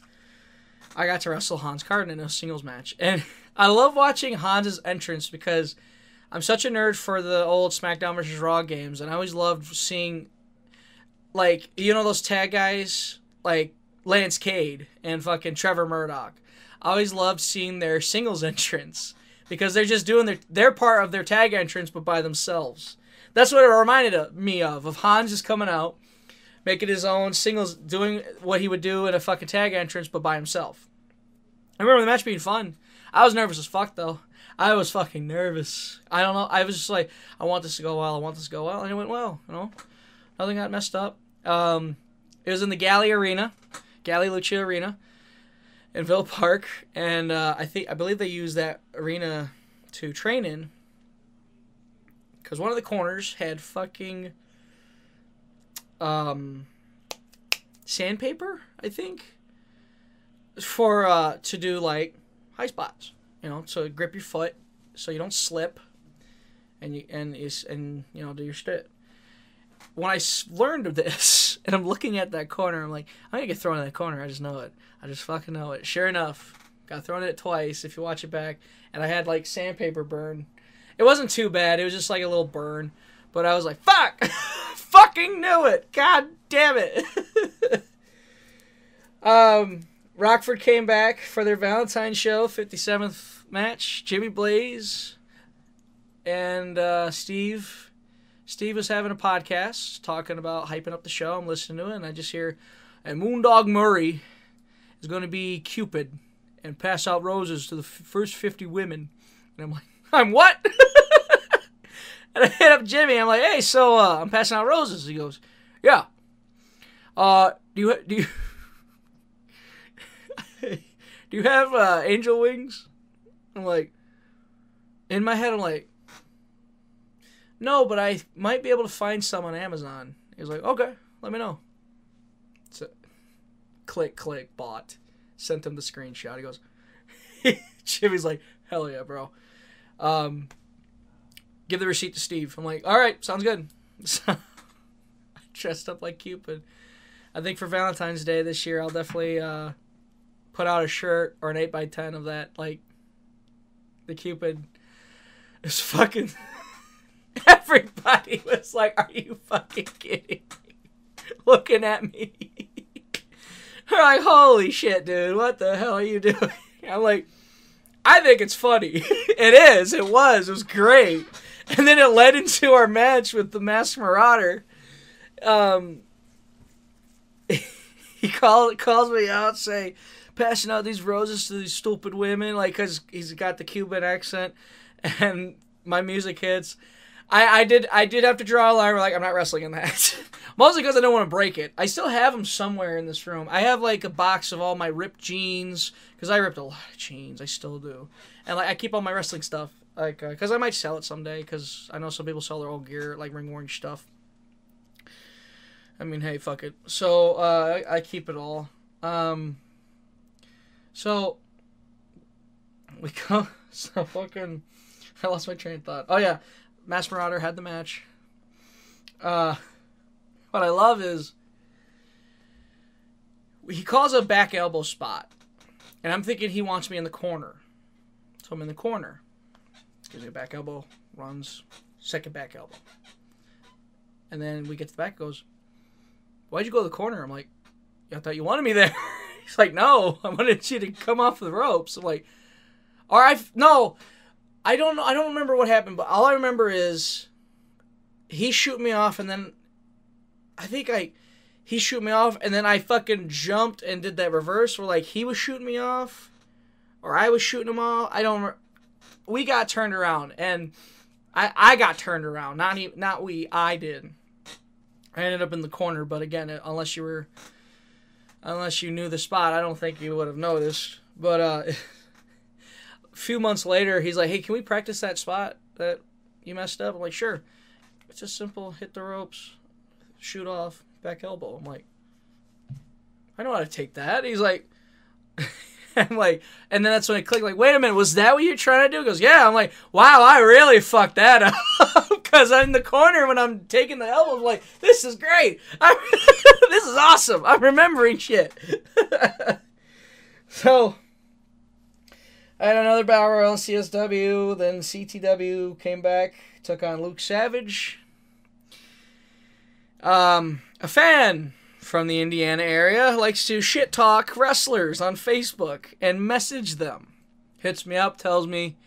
I got to wrestle Hans Carden in a singles match, and I love watching Hans's entrance because I'm such a nerd for the old SmackDown vs. Raw games, and I always loved seeing, like, you know, those tag guys like Lance Cade and fucking Trevor Murdoch. I always loved seeing their singles entrance because they're just doing their their part of their tag entrance, but by themselves. That's what it reminded me of of Hans just coming out making his own singles, doing what he would do in a fucking tag entrance, but by himself. I remember the match being fun. I was nervous as fuck though. I was fucking nervous. I don't know. I was just like, I want this to go well. I want this to go well, and it went well. You know, nothing got messed up. Um, it was in the Galley Arena, Galley Lucha Arena, in Villa Park, and uh, I think I believe they used that arena to train in. Because one of the corners had fucking um, sandpaper, I think, for uh, to do like high spots. You know, to grip your foot so you don't slip, and you and is and you know do your shit. When I learned of this, and I'm looking at that corner, I'm like, I'm gonna get thrown in that corner. I just know it. I just fucking know it. Sure enough, got thrown in it twice. If you watch it back, and I had like sandpaper burn. It wasn't too bad. It was just like a little burn, but I was like, fuck, fucking knew it. God damn it. um, Rockford came back for their Valentine show, 57th match. Jimmy Blaze and uh, Steve. Steve was having a podcast talking about hyping up the show. I'm listening to it, and I just hear, and Moondog Murray is going to be Cupid and pass out roses to the f- first 50 women. And I'm like, I'm what? and I hit up Jimmy. I'm like, hey, so uh, I'm passing out roses. He goes, yeah. Uh, do you do you do you have uh, angel wings? I'm like, in my head, I'm like, no, but I might be able to find some on Amazon. He was like, okay, let me know. So, click, click, bought. Sent him the screenshot. He goes, Jimmy's like, hell yeah, bro. Um, give the receipt to Steve. I'm like, all right, sounds good. So, I dressed up like Cupid. I think for Valentine's Day this year, I'll definitely uh, put out a shirt or an 8x10 of that, like, the Cupid is fucking. Everybody was like, are you fucking kidding me? Looking at me. They're like, holy shit, dude, what the hell are you doing? I'm like, I think it's funny. it is. It was. It was great. And then it led into our match with the Masked Marauder. Um, he call, calls me out, say, passing out these roses to these stupid women, like, because he's got the Cuban accent, and my music hits. I, I did I did have to draw a line. Like I'm not wrestling in that, mostly because I don't want to break it. I still have them somewhere in this room. I have like a box of all my ripped jeans because I ripped a lot of jeans. I still do, and like I keep all my wrestling stuff. Like because I might sell it someday. Because I know some people sell their old gear, like ring worn stuff. I mean, hey, fuck it. So uh, I, I keep it all. Um, so we go. So fucking. I lost my train of thought. Oh yeah. Masked Marauder had the match. Uh, what I love is he calls a back elbow spot, and I'm thinking he wants me in the corner, so I'm in the corner. Gives me a back elbow, runs second back elbow, and then we get to the back. Goes, why'd you go to the corner? I'm like, I thought you wanted me there. He's like, no, I wanted you to come off the ropes. I'm like, all right, no. I don't know. I don't remember what happened, but all I remember is he shoot me off, and then I think I he shoot me off, and then I fucking jumped and did that reverse where like he was shooting me off, or I was shooting him off. I don't. We got turned around, and I I got turned around. Not even not we. I did. I ended up in the corner, but again, unless you were, unless you knew the spot, I don't think you would have noticed. But uh. a few months later, he's like, "Hey, can we practice that spot that you messed up?" I'm like, "Sure." It's just simple: hit the ropes, shoot off, back elbow. I'm like, "I know how to take that." He's like, "I'm like," and then that's when it clicked. Like, wait a minute, was that what you're trying to do? He goes, "Yeah." I'm like, "Wow, I really fucked that up." Because I'm in the corner when I'm taking the elbow. I'm like, "This is great. this is awesome. I'm remembering shit." so. I had another battle royal CSW. Then CTW came back, took on Luke Savage. Um, a fan from the Indiana area likes to shit talk wrestlers on Facebook and message them. Hits me up, tells me,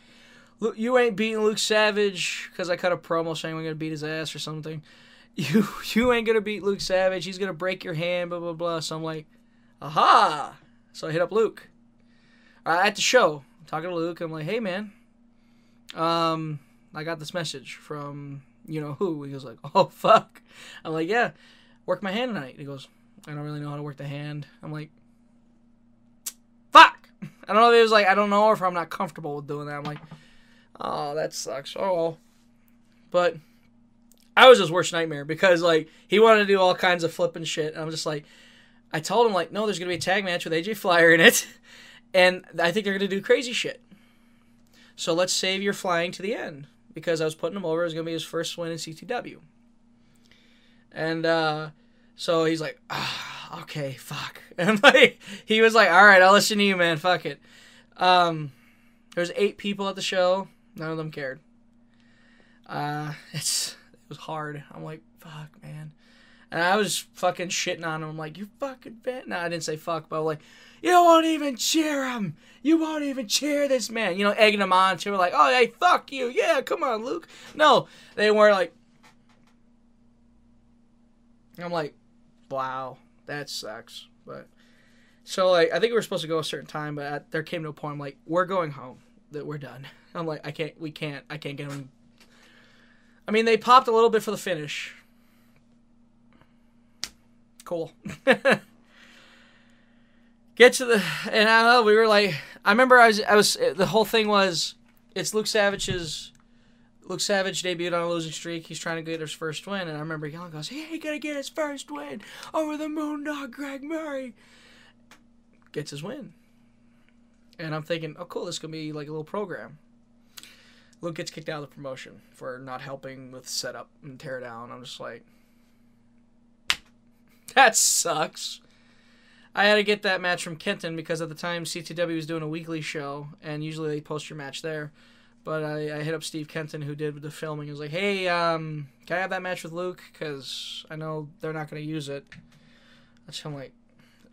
you ain't beating Luke Savage because I cut a promo saying we're gonna beat his ass or something. You you ain't gonna beat Luke Savage. He's gonna break your hand. Blah blah blah." So I'm like, "Aha!" So I hit up Luke. Uh, at the show, I'm talking to Luke. I'm like, hey man, um, I got this message from you know who. He was like, oh fuck. I'm like, yeah, work my hand tonight. He goes, I don't really know how to work the hand. I'm like, fuck. I don't know if it was like I don't know or if I'm not comfortable with doing that. I'm like, oh that sucks. Oh. But I was his worst nightmare because like he wanted to do all kinds of flipping shit. And I'm just like, I told him like, no, there's gonna be a tag match with AJ Flyer in it, and I think they're gonna do crazy shit. So let's save your flying to the end because I was putting him over. It was gonna be his first win in CTW. And uh, so he's like, ah, okay, fuck. And like he was like, all right, I'll listen to you, man. Fuck it. Um, there's eight people at the show. None of them cared. Uh, it's it was hard. I'm like, fuck, man. And I was fucking shitting on him. I'm like, you fucking fan. No, I didn't say fuck, but I'm like, you won't even cheer him. You won't even cheer this man. You know, egging him on. They were like, oh, hey, fuck you. Yeah, come on, Luke. No, they were like, I'm like, wow, that sucks. But so like, I think we were supposed to go a certain time, but at, there came to a point. I'm like, we're going home. That we're done. I'm like, I can't. We can't. I can't get him I mean, they popped a little bit for the finish. Cool. Get to the and I know we were like I remember I was I was the whole thing was it's Luke Savage's Luke Savage debuted on a losing streak. He's trying to get his first win, and I remember yelling, "Goes, he ain't gonna get his first win over the Moondog Greg Murray." Gets his win, and I'm thinking, "Oh, cool! This gonna be like a little program." Luke gets kicked out of the promotion for not helping with setup and tear down. I'm just like, that sucks. I had to get that match from Kenton because at the time CTW was doing a weekly show, and usually they post your match there. But I, I hit up Steve Kenton, who did the filming. He was like, "Hey, um, can I have that match with Luke? Because I know they're not going to use it." I'm like,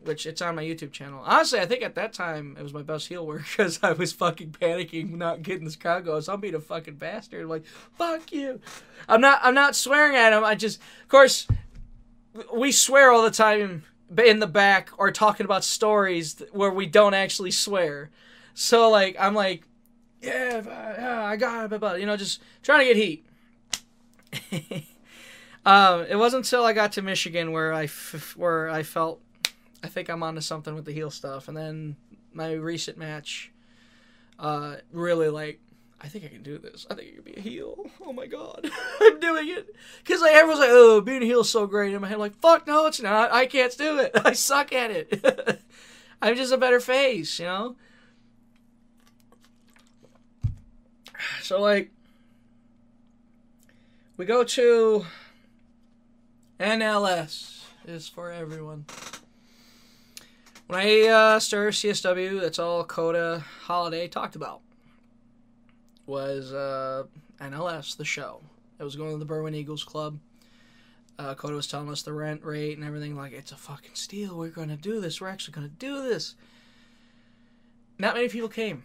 which it's on my YouTube channel. Honestly, I think at that time it was my best heel work because I was fucking panicking, not getting this going. So I'm being a fucking bastard. I'm like, fuck you. I'm not. I'm not swearing at him. I just, of course, we swear all the time in the back or talking about stories where we don't actually swear. So like, I'm like, yeah, yeah I got it, but you know, just trying to get heat. um, it wasn't until I got to Michigan where I f- where I felt I think I'm onto something with the heel stuff. And then my recent match, uh, really like, I think I can do this. I think I can be a heel. Oh my god, I'm doing it. Cause like everyone's like, oh, being a heel is so great. In my head, like, fuck no, it's not. I can't do it. I suck at it. I'm just a better face, you know. So like, we go to NLS is for everyone. When I uh, started CSW, that's all Coda Holiday talked about was uh, NLS, the show. It was going to the Berwyn Eagles Club. Uh, Coda was telling us the rent rate and everything. Like, it's a fucking steal. We're going to do this. We're actually going to do this. Not many people came.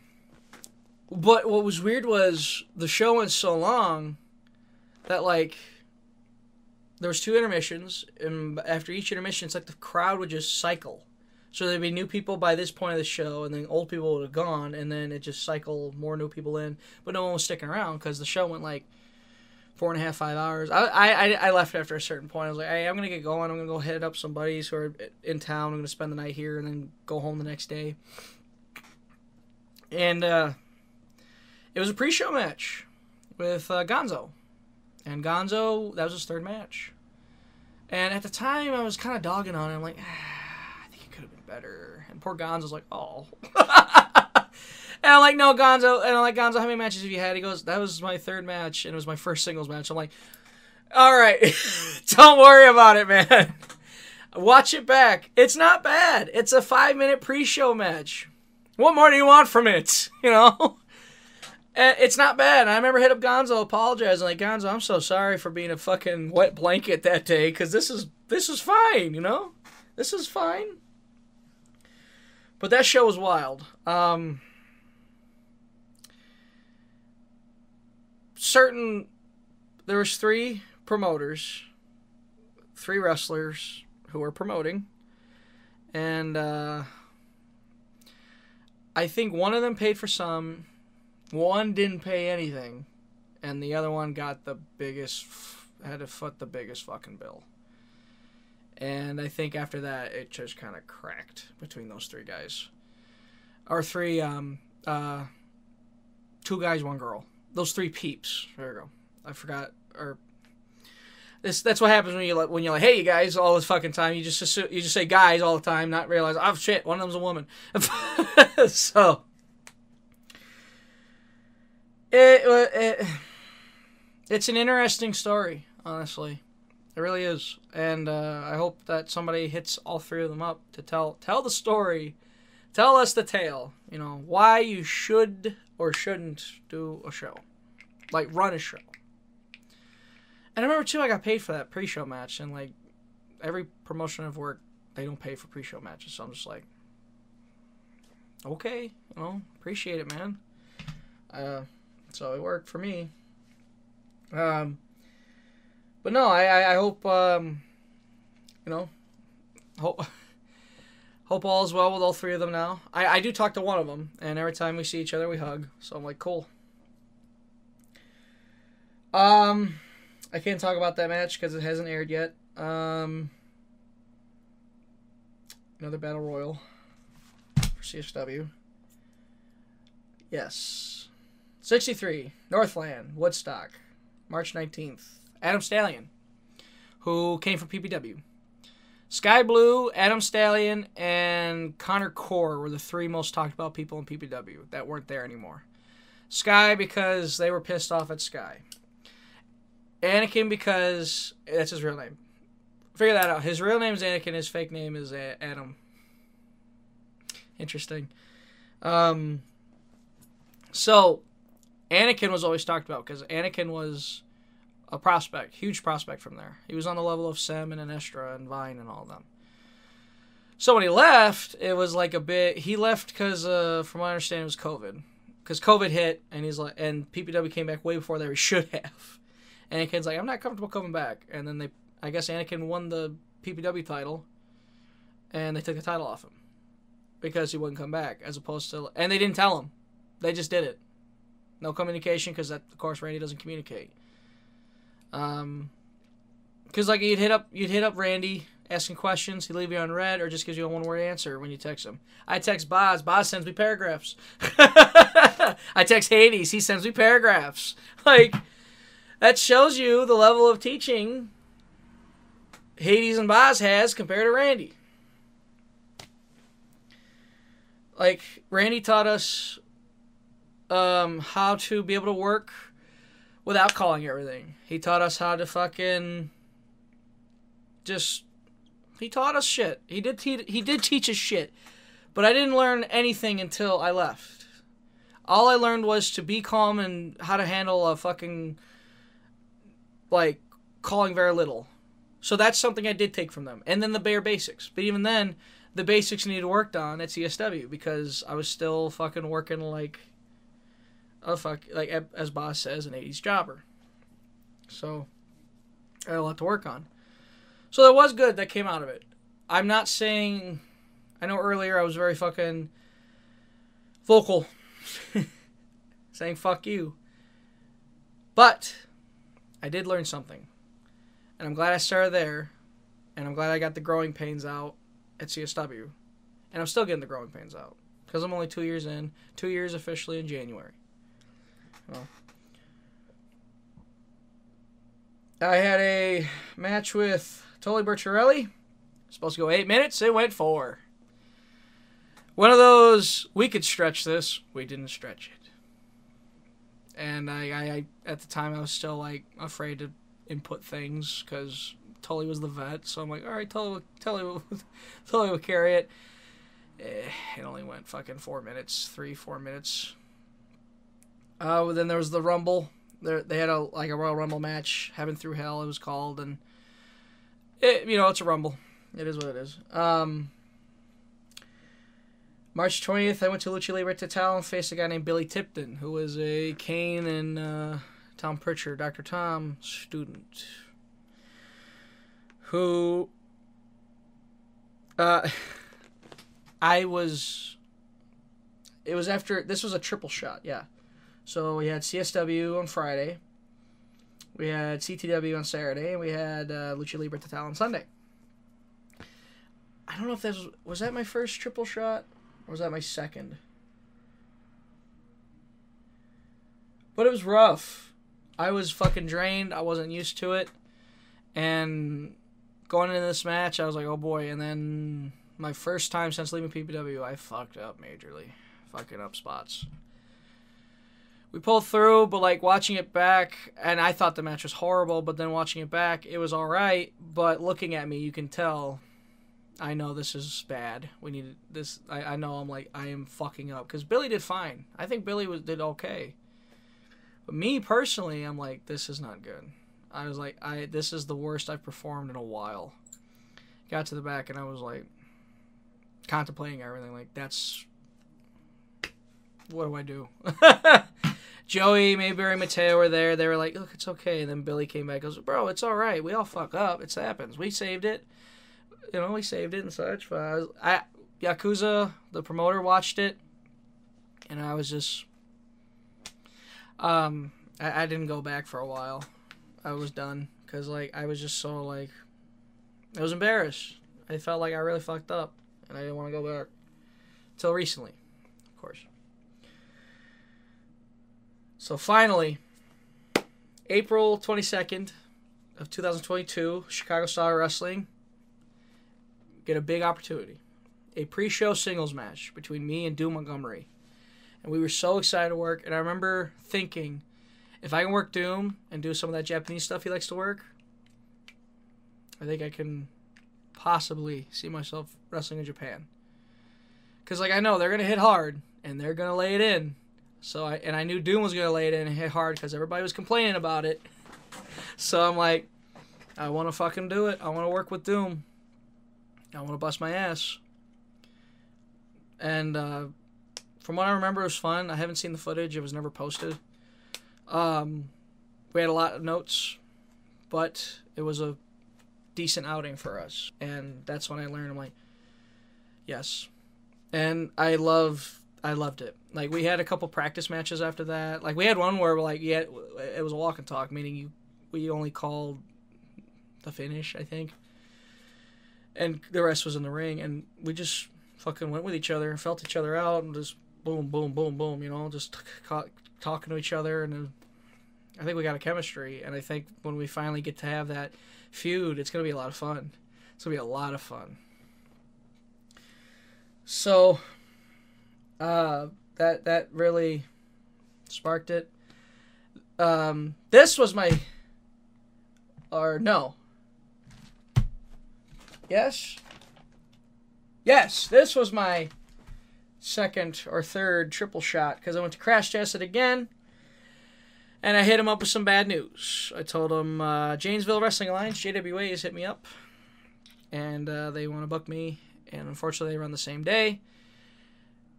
But what was weird was the show went so long that, like, there was two intermissions. And after each intermission, it's like the crowd would just cycle so there'd be new people by this point of the show, and then old people would have gone, and then it just cycled more new people in. But no one was sticking around because the show went like four and a half, five hours. I, I, I left after a certain point. I was like, hey, I'm gonna get going. I'm gonna go hit up some buddies who are in town. I'm gonna spend the night here and then go home the next day. And uh, it was a pre-show match with uh, Gonzo, and Gonzo that was his third match. And at the time, I was kind of dogging on him, like. Ah, I think it could have been better. And poor Gonzo's like, oh. and I'm like, no, Gonzo. And I'm like, Gonzo, how many matches have you had? He goes, that was my third match, and it was my first singles match. I'm like, all right, don't worry about it, man. Watch it back. It's not bad. It's a five minute pre show match. What more do you want from it? You know? And it's not bad. I remember hit up Gonzo apologizing, like Gonzo, I'm so sorry for being a fucking wet blanket that day, because this is this is fine, you know, this is fine. But that show was wild. Um, certain there was three promoters, three wrestlers who were promoting, and uh, I think one of them paid for some, one didn't pay anything, and the other one got the biggest, had to foot the biggest fucking bill. And I think after that, it just kind of cracked between those three guys. Or three, um, uh, two guys, one girl. Those three peeps. There we go. I forgot. Or this, that's what happens when you like when you're like, hey, you guys, all this fucking time. You just assume, you just say guys all the time, not realize, oh shit, one of them's a woman. so it, it it's an interesting story, honestly. It really is, and uh, I hope that somebody hits all three of them up to tell tell the story, tell us the tale. You know why you should or shouldn't do a show, like run a show. And I remember too, I got paid for that pre-show match, and like every promotion I've worked, they don't pay for pre-show matches, so I'm just like, okay, know, appreciate it, man. Uh, so it worked for me. Um, but no, I, I, hope um, you know, hope hope all is well with all three of them now. I, I do talk to one of them, and every time we see each other, we hug. So I'm like, cool. Um, I can't talk about that match because it hasn't aired yet. Um, another battle royal for CSW. Yes, sixty-three Northland Woodstock, March nineteenth. Adam Stallion, who came from PPW. Sky Blue, Adam Stallion, and Connor Core were the three most talked about people in PPW that weren't there anymore. Sky because they were pissed off at Skye. Anakin because that's his real name. Figure that out. His real name is Anakin. His fake name is Adam. Interesting. Um, so, Anakin was always talked about because Anakin was a prospect, huge prospect from there. He was on the level of Sem and Anestra and Vine and all of them. So when he left, it was like a bit. He left because, uh, from my understanding, it was COVID. Because COVID hit, and he's like, and PPW came back way before they should have. Anakin's like, I'm not comfortable coming back. And then they, I guess Anakin won the PPW title, and they took the title off him because he wouldn't come back. As opposed to, and they didn't tell him, they just did it. No communication because of course, Randy doesn't communicate. Um, because like you'd hit up you'd hit up Randy asking questions, he'd leave you on red or just gives you a one word answer when you text him. I text Boz, Boz sends me paragraphs. I text Hades, he sends me paragraphs. Like that shows you the level of teaching Hades and Boz has compared to Randy. Like Randy taught us um, how to be able to work without calling everything. He taught us how to fucking just he taught us shit. He did te- he did teach us shit. But I didn't learn anything until I left. All I learned was to be calm and how to handle a fucking like calling very little. So that's something I did take from them. And then the bare basics. But even then, the basics needed worked on at CSW because I was still fucking working like a fuck like as Boz says an 80s jobber. So i had a lot to work on. So that was good that came out of it. I'm not saying i know earlier i was very fucking vocal saying fuck you. But i did learn something. And i'm glad i started there. And i'm glad i got the growing pains out at csw and i'm still getting the growing pains out. Because i'm only two years in two years officially in january well, I had a match with Tully Bertarelli. Supposed to go eight minutes. It went four. One of those we could stretch this. We didn't stretch it. And I, I, I at the time I was still like afraid to input things because Tully was the vet. So I'm like, all right, Tully, Tully, Tully will carry it. Eh, it only went fucking four minutes, three, four minutes. Uh, then there was the Rumble. There, they had a like a Royal Rumble match, Heaven through Hell. It was called, and it, you know, it's a Rumble. It is what it is. Um, March twentieth, I went to Lucha Libre Total and faced a guy named Billy Tipton, who was a Kane and uh, Tom Pritchard, Doctor Tom student, who uh, I was it was after this was a triple shot, yeah. So we had CSW on Friday, we had CTW on Saturday, and we had uh, Lucha Libre Total on Sunday. I don't know if that was was that my first triple shot or was that my second. But it was rough. I was fucking drained. I wasn't used to it. And going into this match, I was like, oh boy. And then my first time since leaving PPW, I fucked up majorly. Fucking up spots. We pulled through, but like watching it back, and I thought the match was horrible, but then watching it back, it was alright. But looking at me, you can tell I know this is bad. We need this. I, I know I'm like I am fucking up because Billy did fine. I think Billy was did okay. But me personally, I'm like this is not good. I was like I this is the worst I've performed in a while. Got to the back and I was like contemplating everything. Like that's what do I do? Joey, Mayberry, Mateo were there. They were like, "Look, it's okay." And then Billy came back. And goes, "Bro, it's all right. We all fuck up. It happens. We saved it." you know, we saved it and such. But I, was, I Yakuza, the promoter, watched it, and I was just, um, I, I didn't go back for a while. I was done because like I was just so like, I was embarrassed. I felt like I really fucked up, and I didn't want to go back. Till recently, of course. So finally, April twenty second of two thousand twenty two, Chicago Star Wrestling get a big opportunity a pre show singles match between me and Doom Montgomery. And we were so excited to work. And I remember thinking, if I can work Doom and do some of that Japanese stuff he likes to work, I think I can possibly see myself wrestling in Japan. Because, like, I know they're going to hit hard and they're going to lay it in. So I and I knew Doom was gonna lay it in and hit hard because everybody was complaining about it. So I'm like, I want to fucking do it. I want to work with Doom. I want to bust my ass. And uh, from what I remember, it was fun. I haven't seen the footage; it was never posted. Um, we had a lot of notes, but it was a decent outing for us, and that's when I learned. I'm like, yes, and I love. I loved it. Like we had a couple practice matches after that. Like we had one where we're like yeah, it was a walk and talk, meaning you we only called the finish, I think and the rest was in the ring, and we just fucking went with each other and felt each other out, and just boom, boom, boom, boom, you know, just talking to each other, and I think we got a chemistry, and I think when we finally get to have that feud, it's gonna be a lot of fun. It's gonna be a lot of fun. So, uh, that that really sparked it. Um, this was my, or no, Yes? Yes, this was my second or third triple shot because I went to Crash Tested again and I hit him up with some bad news. I told him uh, Janesville Wrestling Alliance, JWA, has hit me up and uh, they want to book me, and unfortunately, they run the same day.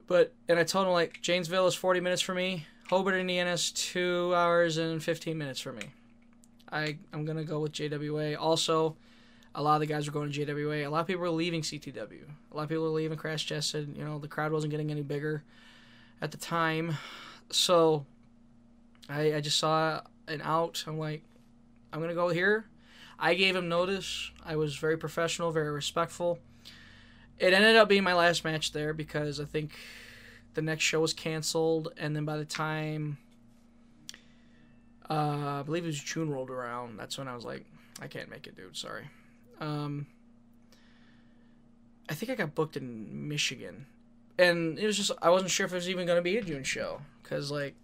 But and I told him like Janesville is 40 minutes for me, Hobart, Indiana is two hours and 15 minutes for me. I I'm gonna go with JWA. Also, a lot of the guys were going to JWA. A lot of people were leaving CTW. A lot of people were leaving Crash Tested. You know, the crowd wasn't getting any bigger at the time. So I, I just saw an out. I'm like, I'm going to go here. I gave him notice. I was very professional, very respectful. It ended up being my last match there because I think the next show was canceled. And then by the time, uh, I believe it was June rolled around, that's when I was like, I can't make it, dude. Sorry. Um, I think I got booked in Michigan, and it was just I wasn't sure if it was even going to be a June show because like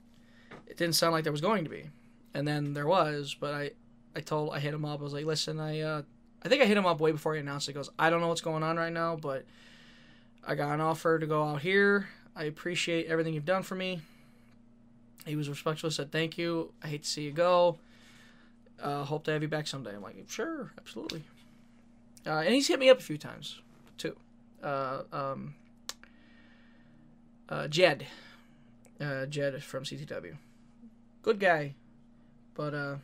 it didn't sound like there was going to be, and then there was. But I I told I hit him up. I was like, listen, I uh, I think I hit him up way before he announced it. He goes, I don't know what's going on right now, but I got an offer to go out here. I appreciate everything you've done for me. He was respectful, said thank you. I hate to see you go. Uh, hope to have you back someday. I'm like, sure, absolutely. Uh, and he's hit me up a few times too. Uh, um, uh, Jed, uh, Jed from CTW, good guy, but uh,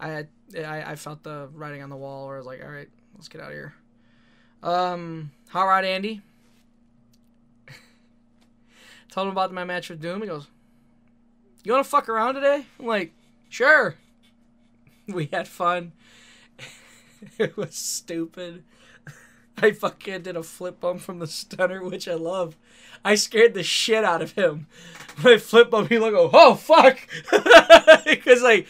I I, I felt the writing on the wall where I was like, all right, let's get out of here. Um, Hot Rod Andy. Told him about my match with Doom. He goes, "You want to fuck around today?" I'm like, "Sure." We had fun. it was stupid. I fucking did a flip bump from the stunner, which I love. I scared the shit out of him. When I flip bump, he like, oh fuck, because like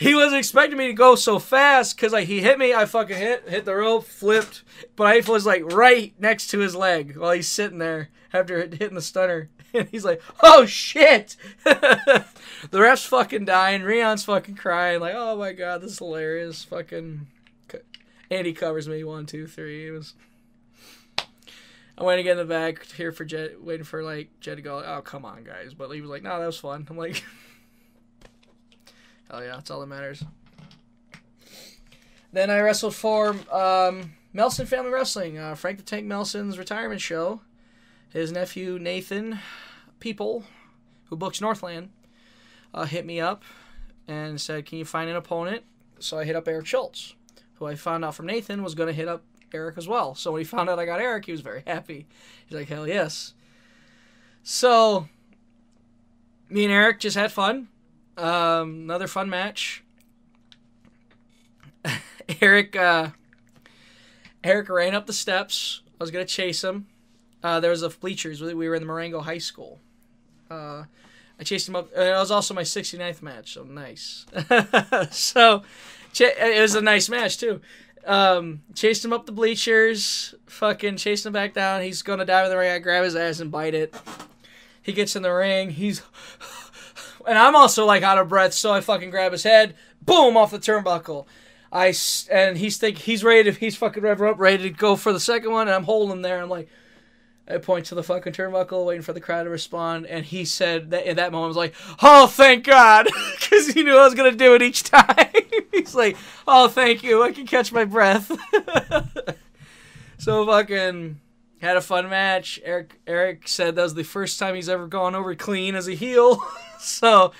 he wasn't expecting me to go so fast. Because like he hit me, I fucking hit hit the rope, flipped, but I was like right next to his leg while he's sitting there after hitting the stunner. And he's like, "Oh shit!" the ref's fucking dying. Rion's fucking crying. Like, "Oh my god, this is hilarious!" Fucking. Andy covers me one, two, three. It was. I went get in the back here for Jet, waiting for like Jet to go. Oh come on, guys! But he was like, "No, that was fun." I'm like, "Hell yeah, that's all that matters." Then I wrestled for um, Melson Family Wrestling, uh, Frank the Tank Melson's retirement show. His nephew Nathan People, who books Northland, uh, hit me up and said, "Can you find an opponent?" So I hit up Eric Schultz, who I found out from Nathan was going to hit up Eric as well. So when he found out I got Eric, he was very happy. He's like, "Hell yes!" So me and Eric just had fun. Um, another fun match. Eric, uh, Eric ran up the steps. I was gonna chase him. Uh, there was a bleachers. We were in the Marengo High School. Uh, I chased him up. Uh, it was also my 69th match, so nice. so it was a nice match too. Um, chased him up the bleachers, fucking chased him back down. He's gonna dive in the ring. I grab his ass and bite it. He gets in the ring. He's and I'm also like out of breath, so I fucking grab his head, boom, off the turnbuckle. I and he's think he's ready to he's fucking rev up, ready to go for the second one, and I'm holding him there. I'm like, I point to the fucking turnbuckle, waiting for the crowd to respond, and he said that in that moment I was like, "Oh, thank God," because he knew I was gonna do it each time. He's like, "Oh, thank you, I can catch my breath." so fucking had a fun match. Eric Eric said that was the first time he's ever gone over clean as a heel. so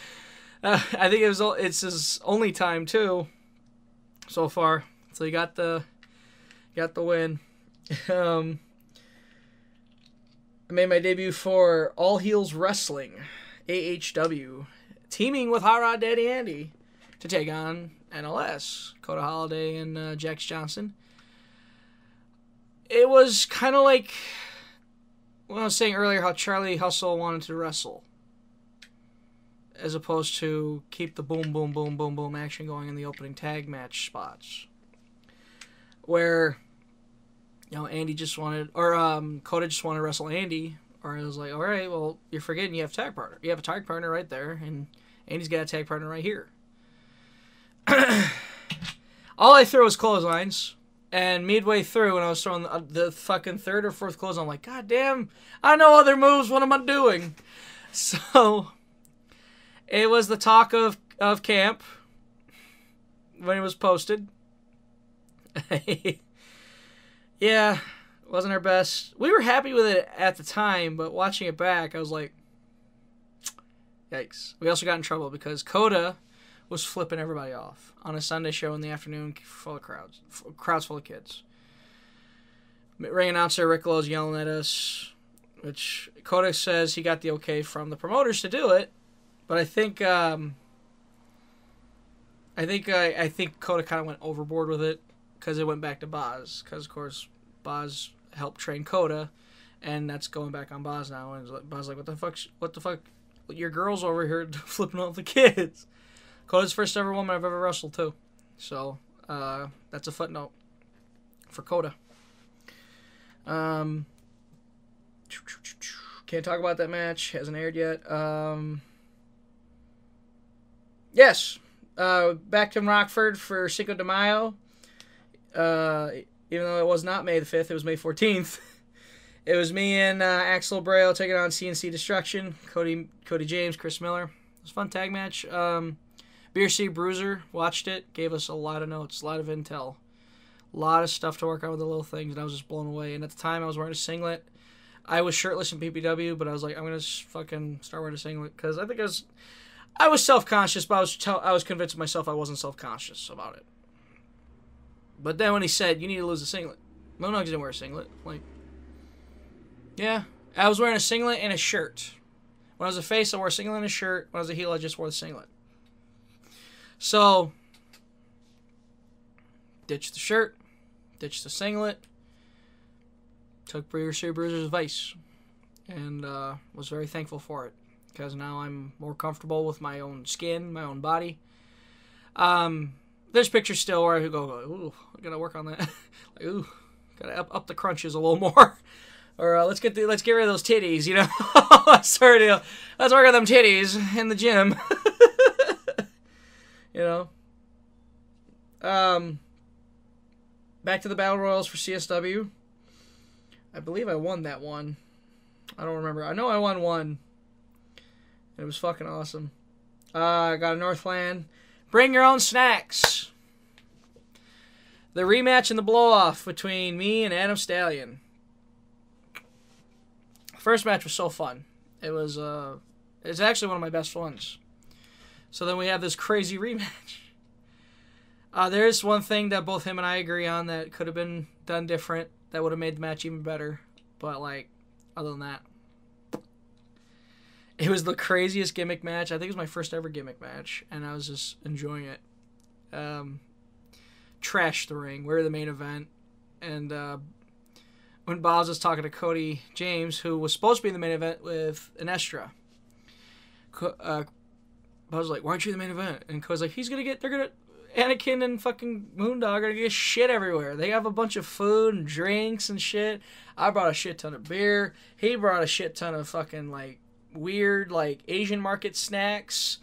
uh, I think it was it's his only time too, so far. So he got the got the win. Um, I made my debut for All Heels Wrestling, AHW, teaming with Hot Rod Daddy Andy to take on NLS, Kota Holiday and uh, Jax Johnson. It was kind of like what I was saying earlier how Charlie Hustle wanted to wrestle, as opposed to keep the boom, boom, boom, boom, boom action going in the opening tag match spots. Where you know, Andy just wanted, or um, just wanted to wrestle Andy, or it was like, all right, well, you're forgetting you have tag partner. You have a tag partner right there, and Andy's got a tag partner right here. All I threw was clotheslines, and midway through, when I was throwing the, uh, the fucking third or fourth close, I'm like, God damn, I know other moves. What am I doing? So it was the talk of of camp when it was posted. yeah, wasn't our best. We were happy with it at the time, but watching it back, I was like, yikes. We also got in trouble because Kota was flipping everybody off on a Sunday show in the afternoon full of crowds, crowds full of kids. Ring announcer Rick Lowe's yelling at us, which Kota says he got the okay from the promoters to do it, but I think um, I think I, I think Kota kind of went overboard with it because it went back to Boz. Because of course Boz helped train Kota, and that's going back on Boz now. And Boz like, what the fuck? What the fuck? Your girl's over here flipping off the kids. Kota's first ever woman I've ever wrestled too, so uh, that's a footnote for Kota. Um, can't talk about that match. Hasn't aired yet. Um, yes, uh, back to Rockford for Cinco de Mayo. Uh, even though it was not May the 5th, it was May 14th. it was me and uh, Axel Braille taking on CNC Destruction, Cody Cody James, Chris Miller. It was a fun tag match. Um, BRC Bruiser watched it, gave us a lot of notes, a lot of intel, a lot of stuff to work on with the little things, and I was just blown away. And at the time, I was wearing a singlet. I was shirtless in PPW, but I was like, I'm gonna fucking start wearing a singlet because I think I was, I was self conscious, but I was tell, I was convinced myself I wasn't self conscious about it. But then when he said, you need to lose a singlet, Monogs didn't wear a singlet. Like, yeah. I was wearing a singlet and a shirt. When I was a face, I wore a singlet and a shirt. When I was a heel, I just wore the singlet. So, ditched the shirt, ditched the singlet, took Bruiser Bruiser's advice, and uh, was very thankful for it because now I'm more comfortable with my own skin, my own body. Um, there's pictures still where I go, ooh, I gotta work on that. like, ooh, gotta up, up the crunches a little more. or uh, let's get the, let's get rid of those titties, you know. Sorry, to, let's work on them titties in the gym. You know. Um, back to the battle royals for CSW. I believe I won that one. I don't remember. I know I won one. It was fucking awesome. Uh, I got a Northland. Bring your own snacks. The rematch and the blow off between me and Adam Stallion. First match was so fun. It was uh it's actually one of my best ones. So then we have this crazy rematch. Uh, there's one thing that both him and I agree on that could have been done different that would have made the match even better. But like, other than that, it was the craziest gimmick match. I think it was my first ever gimmick match, and I was just enjoying it. Um, trash the ring. We're the main event, and uh, when Boz was talking to Cody James, who was supposed to be in the main event with Anestra, uh, Boz was like, "Why aren't you the main event?" And Cody's like, "He's gonna get. They're gonna Anakin and fucking Moondog are gonna get shit everywhere. They have a bunch of food and drinks and shit. I brought a shit ton of beer. He brought a shit ton of fucking like weird like Asian market snacks.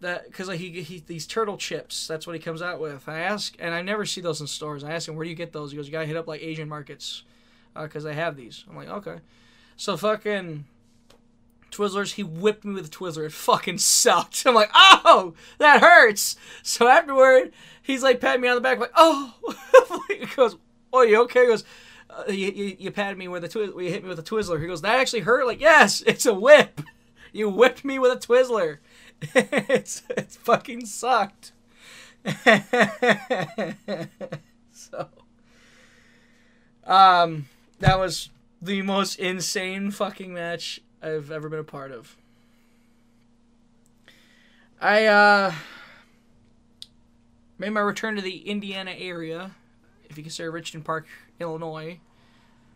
That because like he, he these turtle chips. That's what he comes out with. I ask and I never see those in stores. I ask him where do you get those. He goes, you gotta hit up like Asian markets because uh, they have these. I'm like okay. So fucking Twizzlers. He whipped me with a Twizzler. It fucking sucked. I'm like, oh, that hurts. So afterward, he's like patting me on the back, like, oh. he goes, oh, you okay? He goes, uh, you, you, you patted me with a Twizzler. You hit me with a Twizzler. He goes, that actually hurt. Like, yes, it's a whip. You whipped me with a Twizzler. it's it's fucking sucked. so, um, that was the most insane fucking match I've ever been a part of. I uh, made my return to the Indiana area, if you consider Richton Park, Illinois,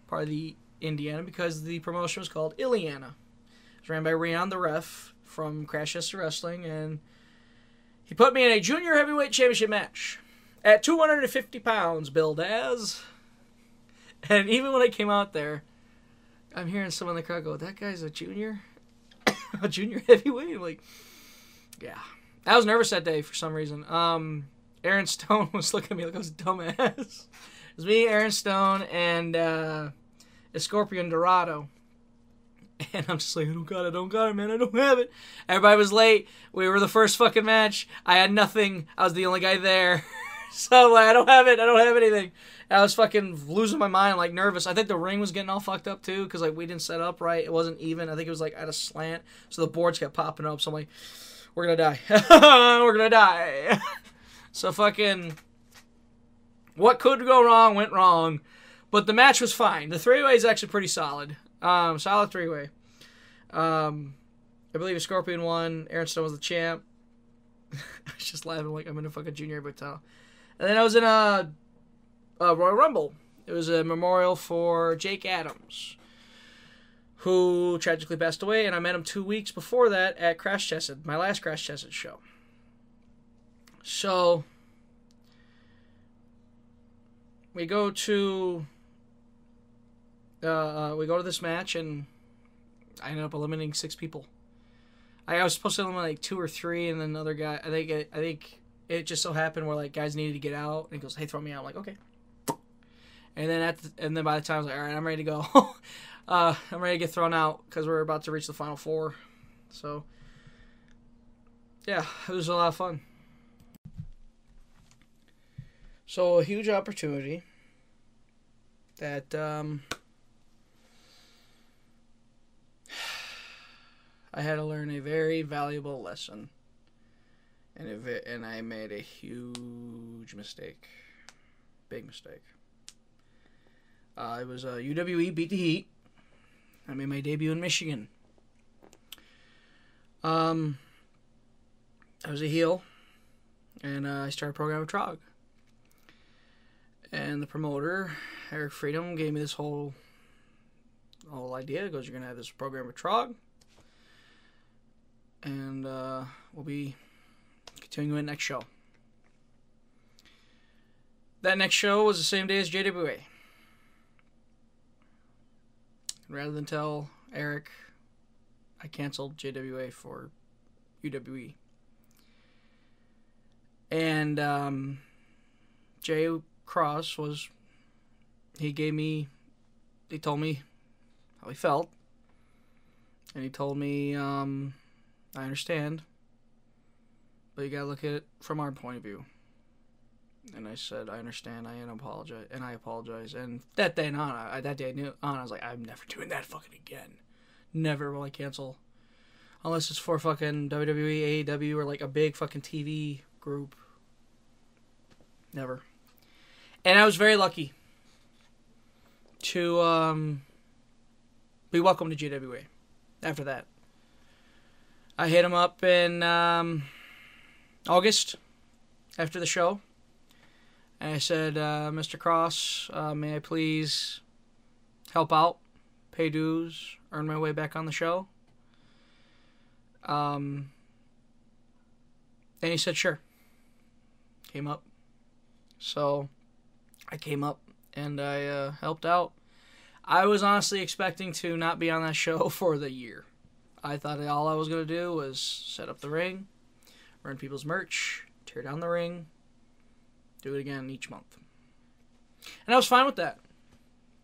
part of the Indiana, because the promotion was called Illiana. It was ran by Rion the Ref from Crash Tested Wrestling, and he put me in a junior heavyweight championship match at 250 pounds, billed as. And even when I came out there, I'm hearing someone in the crowd go, "That guy's a junior, a junior heavyweight." I'm like, yeah, I was nervous that day for some reason. Um, Aaron Stone was looking at me like I was dumbass. it was me, Aaron Stone, and uh, Scorpion Dorado. And I'm just like, I don't got it, I don't got it, man, I don't have it. Everybody was late. We were the first fucking match. I had nothing. I was the only guy there. so like, I don't have it, I don't have anything. I was fucking losing my mind, like nervous. I think the ring was getting all fucked up too, because like we didn't set up right. It wasn't even. I think it was like at a slant, so the boards kept popping up. So I'm like, we're gonna die. we're gonna die. so fucking, what could go wrong went wrong, but the match was fine. The three way is actually pretty solid. Um, solid three way. Um, I believe Scorpion won. Aaron Stone was the champ. I was just laughing like I'm in a fucking junior hotel. And then I was in a uh, Royal Rumble. It was a memorial for Jake Adams, who tragically passed away, and I met him two weeks before that at Crash Tested, my last Crash Tested show. So we go to uh, uh, we go to this match, and I ended up eliminating six people. I, was supposed to eliminate like two or three, and then another guy. I think I think it just so happened where like guys needed to get out, and he goes, "Hey, throw me out." I'm like, okay. And then at the, and then by the time I was like, all right, I'm ready to go. uh, I'm ready to get thrown out because we're about to reach the final four. So yeah, it was a lot of fun. So a huge opportunity that um, I had to learn a very valuable lesson, and it, and I made a huge mistake, big mistake. Uh, it was uh, UWE beat the Heat. I made my debut in Michigan. Um, I was a heel, and uh, I started a program with Trog. And the promoter, Eric Freedom, gave me this whole whole idea. He goes, "You're gonna have this program with Trog, and uh, we'll be continuing it next show." That next show was the same day as JWA. Rather than tell Eric, I canceled JWA for UWE. And um, Jay Cross was, he gave me, he told me how he felt. And he told me, um, I understand, but you gotta look at it from our point of view. And I said, I understand. I apologize, and I apologize. And that day on, I, that day on, I was like, I'm never doing that fucking again. Never will I cancel, unless it's for fucking WWE, AEW, or like a big fucking TV group. Never. And I was very lucky to um, be welcome to JWA. After that, I hit him up and. um, August after the show and I said, uh, Mr. Cross, uh, may I please help out, pay dues, earn my way back on the show? Um, and he said, sure. Came up. So I came up and I uh, helped out. I was honestly expecting to not be on that show for the year. I thought all I was going to do was set up the ring, run people's merch, tear down the ring, do it again each month. And I was fine with that.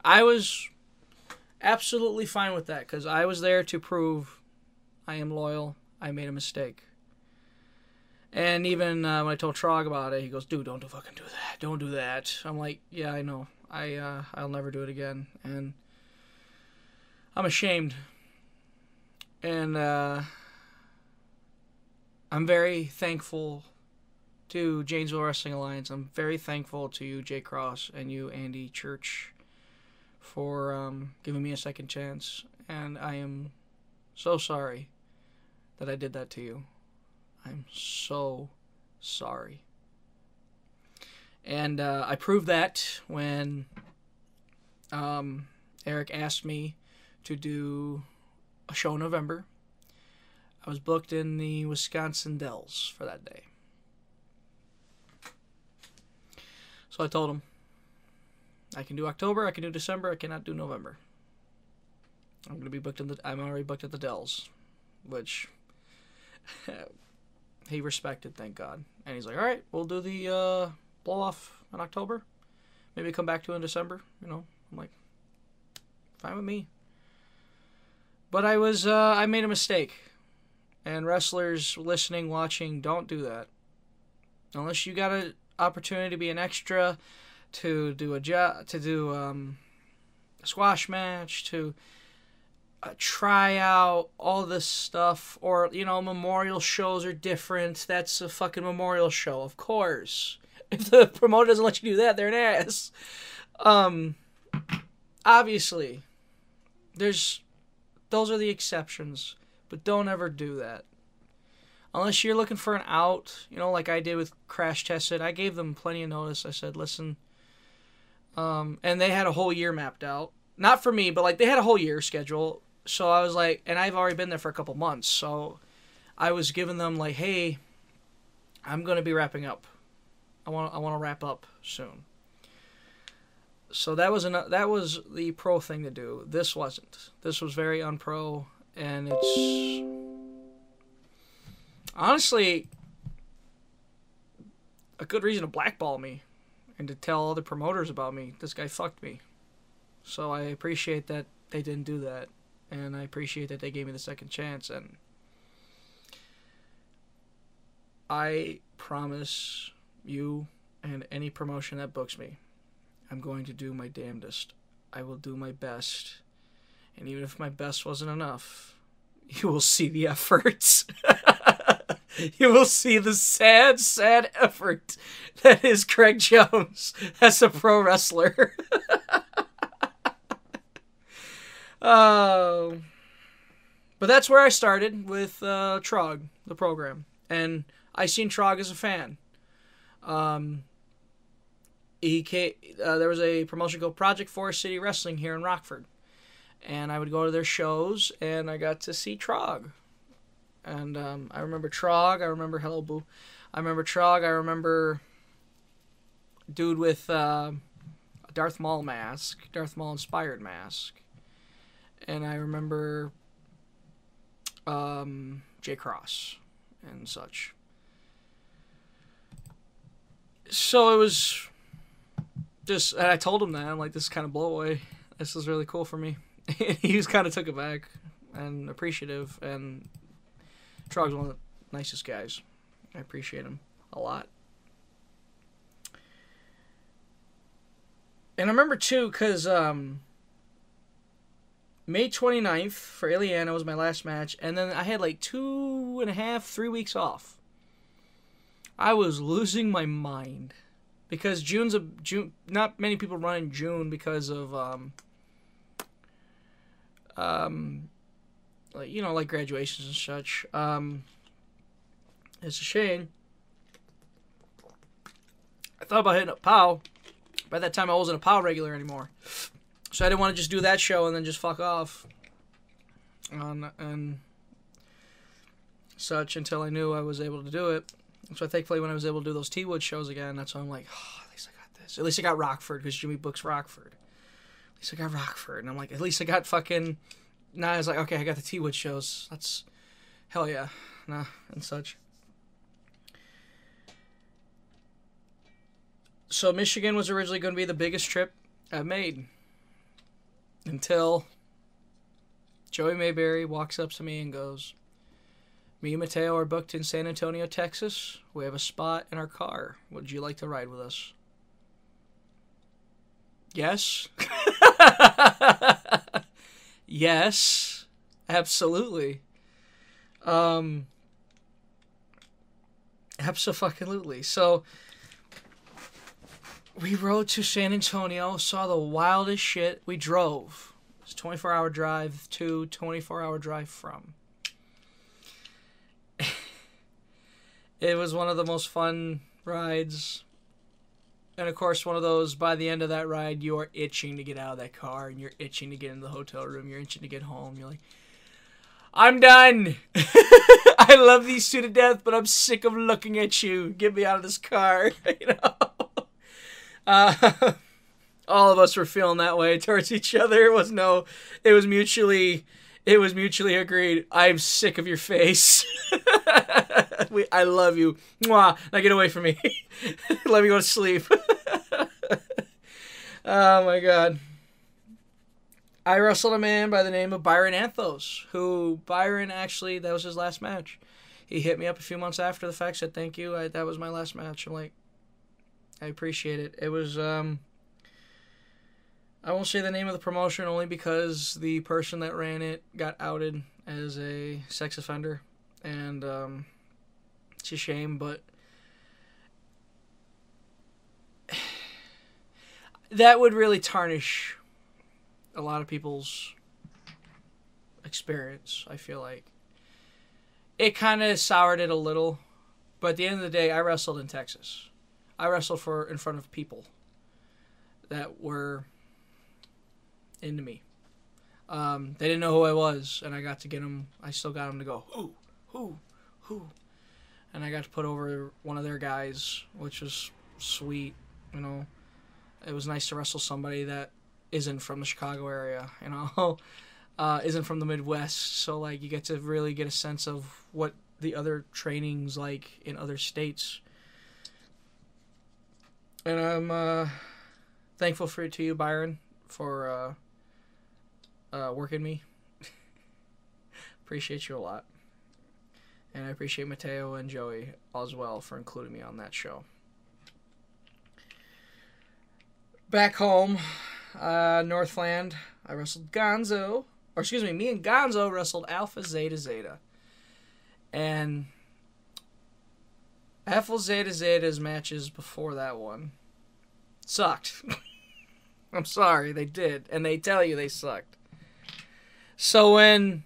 I was absolutely fine with that because I was there to prove I am loyal. I made a mistake. And even uh, when I told Trog about it, he goes, "Dude, don't do fucking do that. Don't do that." I'm like, "Yeah, I know. I uh, I'll never do it again." And I'm ashamed. And uh, I'm very thankful to Janesville Wrestling Alliance. I'm very thankful to you, Jay Cross, and you, Andy Church, for um, giving me a second chance. And I am so sorry that I did that to you. I'm so sorry. And uh, I proved that when um, Eric asked me to do a show in November. I was booked in the Wisconsin Dells for that day. So I told him, I can do October, I can do December, I cannot do November. I'm gonna be booked in the. I'm already booked at the Dells, which he respected, thank God. And he's like, all right, we'll do the uh, blow off in October. Maybe come back to in December. You know, I'm like, fine with me. But I was, uh, I made a mistake. And wrestlers listening, watching, don't do that. Unless you got an opportunity to be an extra, to do a job, to do um, a squash match, to uh, try out all this stuff, or you know, memorial shows are different. That's a fucking memorial show, of course. If the promoter doesn't let you do that, they're an ass. Um, obviously, there's those are the exceptions, but don't ever do that unless you're looking for an out, you know, like I did with Crash Tested, I gave them plenty of notice. I said, listen, um, and they had a whole year mapped out. Not for me, but like they had a whole year schedule. So I was like, and I've already been there for a couple months. So I was giving them like, hey, I'm gonna be wrapping up. I want I want to wrap up soon. So that was an that was the pro thing to do. This wasn't. This was very unpro, and it's honestly a good reason to blackball me and to tell other promoters about me. This guy fucked me. So I appreciate that they didn't do that. And I appreciate that they gave me the second chance. And I promise you and any promotion that books me, I'm going to do my damnedest. I will do my best. And even if my best wasn't enough, you will see the efforts. you will see the sad, sad effort that is Craig Jones as a pro wrestler. oh. but that's where I started with uh, Trog, the program, and I seen Trog as a fan. Um, he came, uh, there was a promotion called Project Forest City Wrestling here in Rockford, and I would go to their shows, and I got to see Trog, and um, I remember Trog. I remember Hello Boo. I remember Trog. I remember dude with uh, a Darth Maul mask, Darth Maul inspired mask, and I remember um, J Cross and such. So it was just, and I told him that I'm like, this is kind of blow away. This is really cool for me. he was kind of took it back and appreciative, and Trog's one of the nicest guys. I appreciate him a lot. And I remember too, because um, May 29th for Illiana was my last match, and then I had like two and a half, three weeks off. I was losing my mind because June's a June. Not many people run in June because of um, um, like you know, like graduations and such. Um, it's a shame. I thought about hitting up POW. By that time, I wasn't a POW regular anymore, so I didn't want to just do that show and then just fuck off. On and such until I knew I was able to do it. So thankfully, when I was able to do those T Wood shows again, that's when I'm like, oh, at least I got this. At least I got Rockford because Jimmy books Rockford. Least I got Rockford, and I'm like, at least I got fucking. Now I was like, okay, I got the T Wood shows. That's hell yeah, nah, and such. So Michigan was originally going to be the biggest trip I've made until Joey Mayberry walks up to me and goes, me and Mateo are booked in San Antonio, Texas. We have a spot in our car. Would you like to ride with us? Yes. yes. Absolutely. Um Absolutely. So we rode to San Antonio, saw the wildest shit. We drove. It's 24 hour drive to 24 hour drive from. it was one of the most fun rides. And of course, one of those, by the end of that ride, you're itching to get out of that car and you're itching to get in the hotel room. You're itching to get home. You're like, I'm done. I love these two to death, but I'm sick of looking at you. Get me out of this car. you know? Uh, all of us were feeling that way towards each other. It was no, it was mutually, it was mutually agreed. I'm sick of your face. we, I love you. Mwah. Now get away from me. Let me go to sleep. Oh my god. I wrestled a man by the name of Byron Anthos, who Byron actually that was his last match. He hit me up a few months after the fact, said thank you. I, that was my last match. I'm like, I appreciate it. It was um. I won't say the name of the promotion only because the person that ran it got outed as a sex offender, and um, it's a shame, but that would really tarnish a lot of people's experience. I feel like it kind of soured it a little, but at the end of the day, I wrestled in Texas. I wrestled for in front of people that were into me. Um, they didn't know who I was, and I got to get them. I still got them to go who, who, who, and I got to put over one of their guys, which was sweet. You know, it was nice to wrestle somebody that isn't from the Chicago area. You know, uh, isn't from the Midwest. So like, you get to really get a sense of what the other trainings like in other states. And I'm uh, thankful for to you, Byron, for uh, uh, working me. appreciate you a lot. And I appreciate Mateo and Joey as well for including me on that show. Back home, uh, Northland, I wrestled Gonzo. Or excuse me, me and Gonzo wrestled Alpha Zeta Zeta. And Alpha Zeta Zeta's matches before that one sucked. I'm sorry, they did. And they tell you they sucked. So when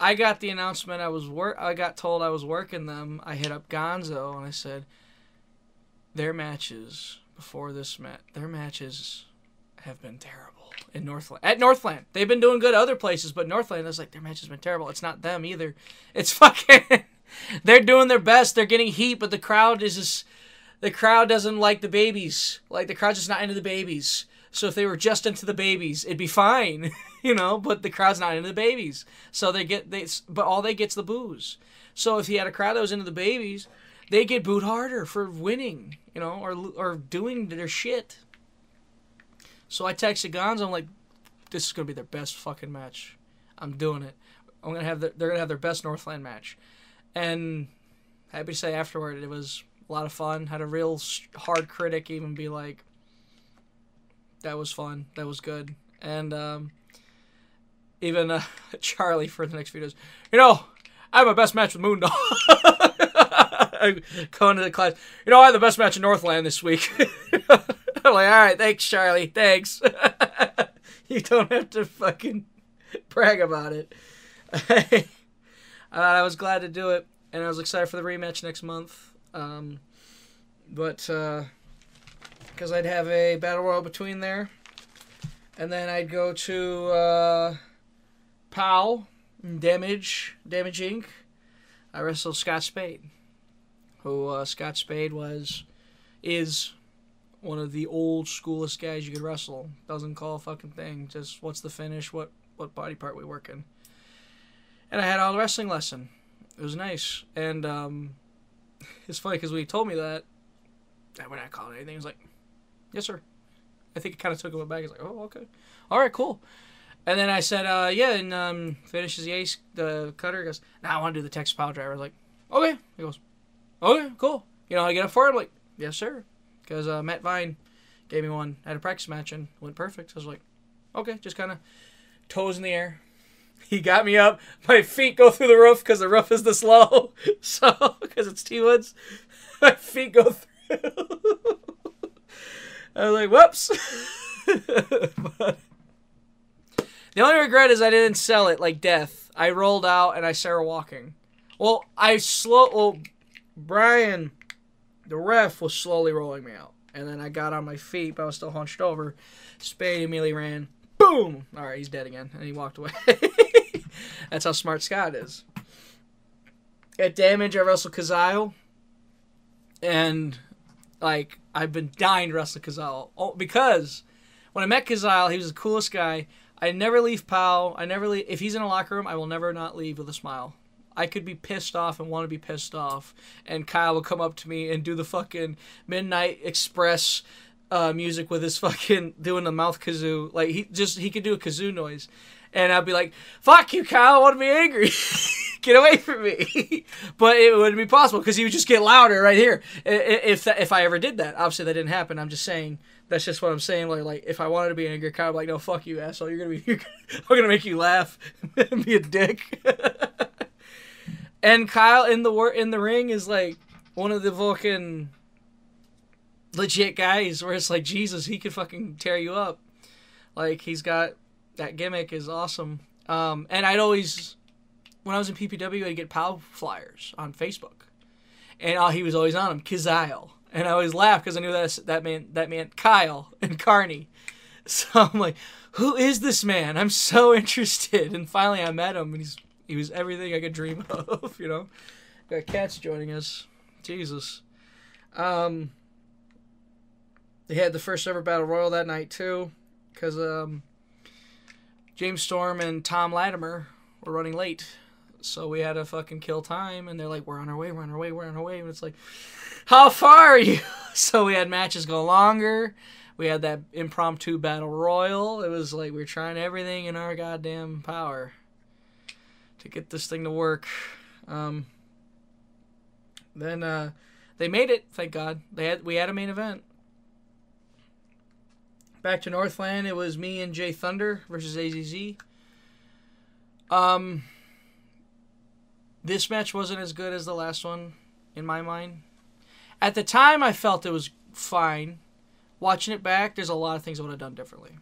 I got the announcement I was work. I got told I was working them. I hit up Gonzo and I said, their matches before this match, their matches have been terrible in Northland. At Northland, they've been doing good other places, but Northland is like their match has been terrible. It's not them either. It's fucking. they're doing their best. They're getting heat, but the crowd is just. The crowd doesn't like the babies. Like the crowd's just not into the babies. So if they were just into the babies, it'd be fine, you know. But the crowd's not into the babies, so they get they. But all they get's the booze. So if you had a crowd that was into the babies, they get booed harder for winning, you know, or or doing their shit. So I texted Gonzo. I'm like, this is gonna be their best fucking match. I'm doing it. I'm gonna have the, they're gonna have their best Northland match, and happy to say afterward it was a lot of fun. Had a real hard critic even be like, that was fun. That was good. And um, even uh, Charlie for the next days, you know, I have my best match with Moondog. Going to the class, you know, I had the best match in Northland this week. I'm like, all right, thanks, Charlie, thanks. you don't have to fucking brag about it. uh, I was glad to do it, and I was excited for the rematch next month. Um, but uh, because I'd have a battle royal between there, and then I'd go to uh, POW, Damage, Damage Inc. I wrestled Scott Spade, who uh, Scott Spade was, is one of the old schoolest guys you could wrestle. Doesn't call a fucking thing. Just what's the finish? What what body part we working? And I had all the wrestling lesson. It was nice, and um, it's funny because when he told me that, when I called anything, he was like, Yes, sir. I think it kind of took him back. He's like, oh, okay. All right, cool. And then I said, uh, yeah, and um, finishes the ace, the cutter. He goes, now nah, I want to do the Texas pile driver. I was like, okay. He goes, okay, cool. You know how to get up for it? I'm like, yes, sir. Because uh, Matt Vine gave me one at a practice match and went perfect. So I was like, okay, just kind of toes in the air. He got me up. My feet go through the roof because the roof is this low. So, because it's T Woods, my feet go through. I was like, whoops. but the only regret is I didn't sell it like death. I rolled out and I started walking. Well, I slow. Well, Brian, the ref, was slowly rolling me out, and then I got on my feet, but I was still hunched over. Spade immediately ran. Boom! All right, he's dead again, and he walked away. That's how smart Scott is. At damage, I wrestled Kazile, and like I've been dying to wrestle Kazile oh, because when I met Kazile, he was the coolest guy. I never leave POW. I never leave. If he's in a locker room, I will never not leave with a smile. I could be pissed off and want to be pissed off, and Kyle will come up to me and do the fucking Midnight Express uh, music with his fucking doing the mouth kazoo. Like he just he could do a kazoo noise, and I'd be like, "Fuck you, Kyle! I want to be angry." get away from me. but it wouldn't be possible because he would just get louder right here. If that, if I ever did that, obviously that didn't happen. I'm just saying that's just what I'm saying. Like, like if I wanted to be angry, kind of like, no, fuck you, asshole. You're gonna be, you're, I'm gonna make you laugh and be a dick. And Kyle in the in the ring is like one of the fucking legit guys where it's like Jesus, he could fucking tear you up. Like he's got that gimmick is awesome. Um, and I'd always when I was in PPW, I'd get POW flyers on Facebook, and uh, he was always on them, Kazile, and I always laughed because I knew that that man that meant Kyle and Carney. So I'm like, who is this man? I'm so interested. And finally, I met him, and he's he was everything I could dream of. You know, got cats joining us. Jesus. Um, they had the first ever battle royal that night too, because um, James Storm and Tom Latimer were running late so we had to fucking kill time, and they're like, "We're on our way, we're on our way, we're on our way." And it's like, "How far are you?" So we had matches go longer. We had that impromptu battle royal. It was like we were trying everything in our goddamn power to get this thing to work. Um, then uh, they made it. Thank God. They had we had a main event. Back to Northland, it was me and Jay Thunder versus AZZ. Um, this match wasn't as good as the last one, in my mind. At the time, I felt it was fine. Watching it back, there's a lot of things I would have done differently.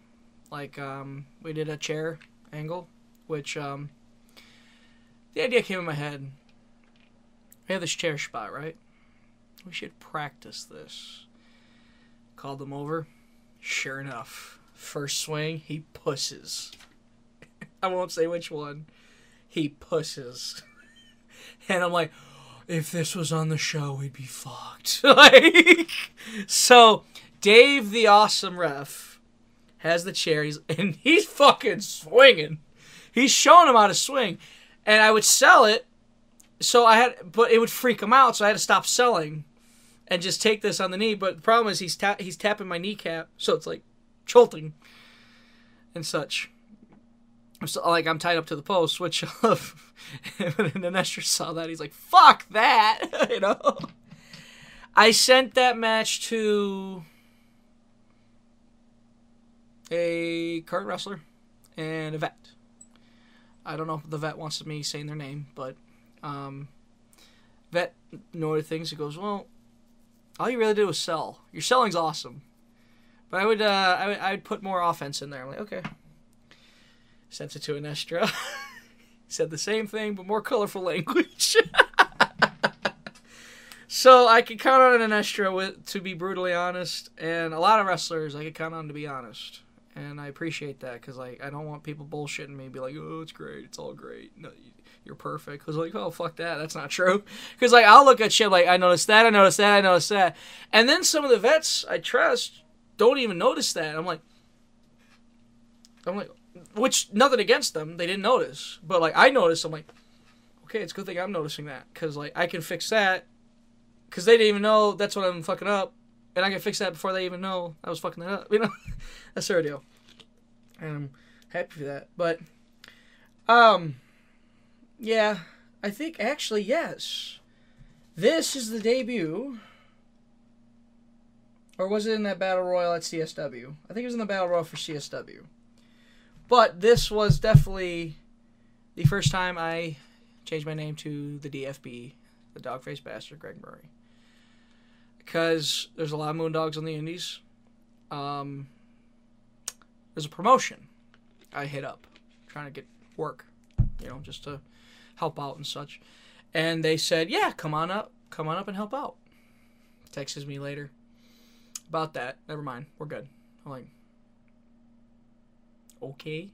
Like, um, we did a chair angle, which um, the idea came in my head. We have this chair spot, right? We should practice this. Called them over. Sure enough, first swing, he pusses. I won't say which one. He pusses. And I'm like, if this was on the show, we'd be fucked. like, so Dave, the awesome ref, has the chair, he's, and he's fucking swinging. He's showing him how to swing, and I would sell it. So I had, but it would freak him out, so I had to stop selling, and just take this on the knee. But the problem is he's ta- he's tapping my kneecap, so it's like jolting and such. So, like I'm tied up to the post, which when Nestor saw that, he's like, "Fuck that," you know. I sent that match to a current wrestler and a vet. I don't know if the vet wants me saying their name, but um, vet noted things. He goes, "Well, all you really did was sell. Your selling's awesome, but I would, uh, I would, I would put more offense in there." I'm like, okay sent it to Anestra. Said the same thing, but more colorful language. so I can count on Anestra with, to be brutally honest, and a lot of wrestlers I can count on to be honest, and I appreciate that because like I don't want people bullshitting me, be like, oh, it's great, it's all great. No, you're perfect. Because like, oh fuck that, that's not true. Because like I'll look at shit like I noticed that, I noticed that, I noticed that, and then some of the vets I trust don't even notice that. I'm like, I'm like, which nothing against them, they didn't notice, but like I noticed, I'm like, okay, it's a good thing I'm noticing that because like I can fix that because they didn't even know that's what I'm fucking up, and I can fix that before they even know I was fucking that up. You know, that's their deal, and I'm happy for that. But, um, yeah, I think actually yes, this is the debut. Or was it in that battle royal at CSW? I think it was in the battle royal for CSW. But this was definitely the first time I changed my name to the DFB, the dog faced bastard, Greg Murray. Because there's a lot of moondogs on the indies. Um, there's a promotion I hit up trying to get work, you know, just to help out and such. And they said, yeah, come on up. Come on up and help out. Texts me later about that. Never mind. We're good. I'm like, okay.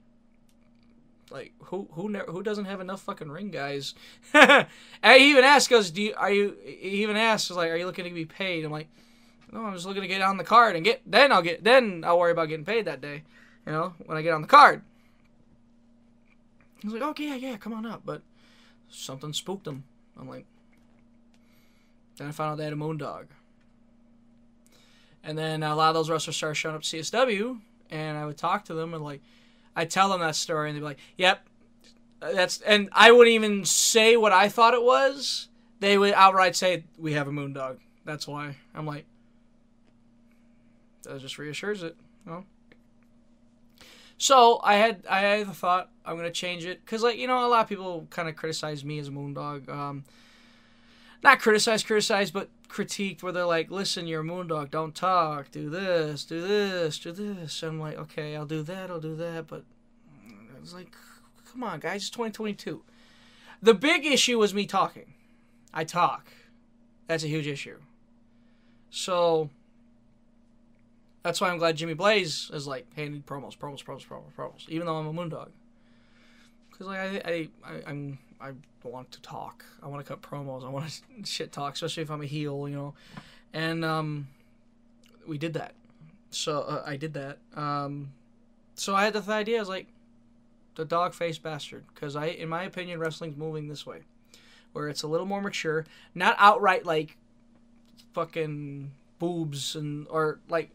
Like who who ne- who doesn't have enough fucking ring guys? I even asked us, do you are you? He even asked like, are you looking to be paid? I'm like, no, I'm just looking to get on the card and get. Then I'll get. Then I'll worry about getting paid that day. You know, when I get on the card. He's like, okay, yeah, yeah, come on up. But something spooked him. I'm like, then I found out they had a moondog. And then a lot of those wrestlers started showing up to CSW, and I would talk to them and like I tell them that story, and they'd be like, "Yep, that's." And I wouldn't even say what I thought it was. They would outright say, "We have a moondog." That's why I'm like, that just reassures it. So I had I had the thought I'm gonna change it because like you know a lot of people kind of criticize me as a moondog. Um, not criticize, criticize, but critiqued where they're like, listen, you're a moondog, don't talk, do this, do this, do this. I'm like, okay, I'll do that, I'll do that, but it's like, come on, guys, it's 2022. The big issue was me talking. I talk. That's a huge issue. So that's why I'm glad Jimmy Blaze is like, hey, I need promos, promos, promos, promos, promos, even though I'm a moondog. Because like I, I, I, I'm I want to talk. I want to cut promos. I want to shit talk, especially if I'm a heel, you know. And um, we did that. So uh, I did that. Um, so I had the idea. I was like, the dog faced bastard, because I, in my opinion, wrestling's moving this way, where it's a little more mature, not outright like fucking boobs and or like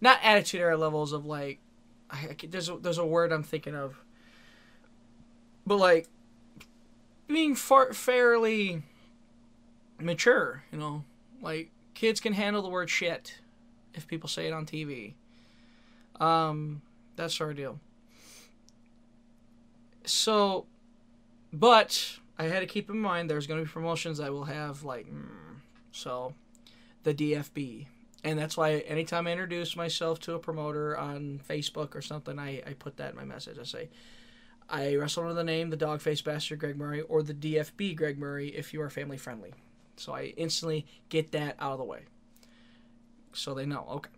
not attitude era levels of like I, I, there's a, there's a word I'm thinking of, but like being far, fairly mature, you know, like kids can handle the word shit if people say it on TV. Um, that sort of deal. So, but I had to keep in mind there's going to be promotions I will have like, mm, so the DFB. And that's why anytime I introduce myself to a promoter on Facebook or something, I, I put that in my message. I say, I wrestle under the name the Dogface Bastard Greg Murray or the DFB Greg Murray if you are family friendly. So I instantly get that out of the way. So they know. Okay.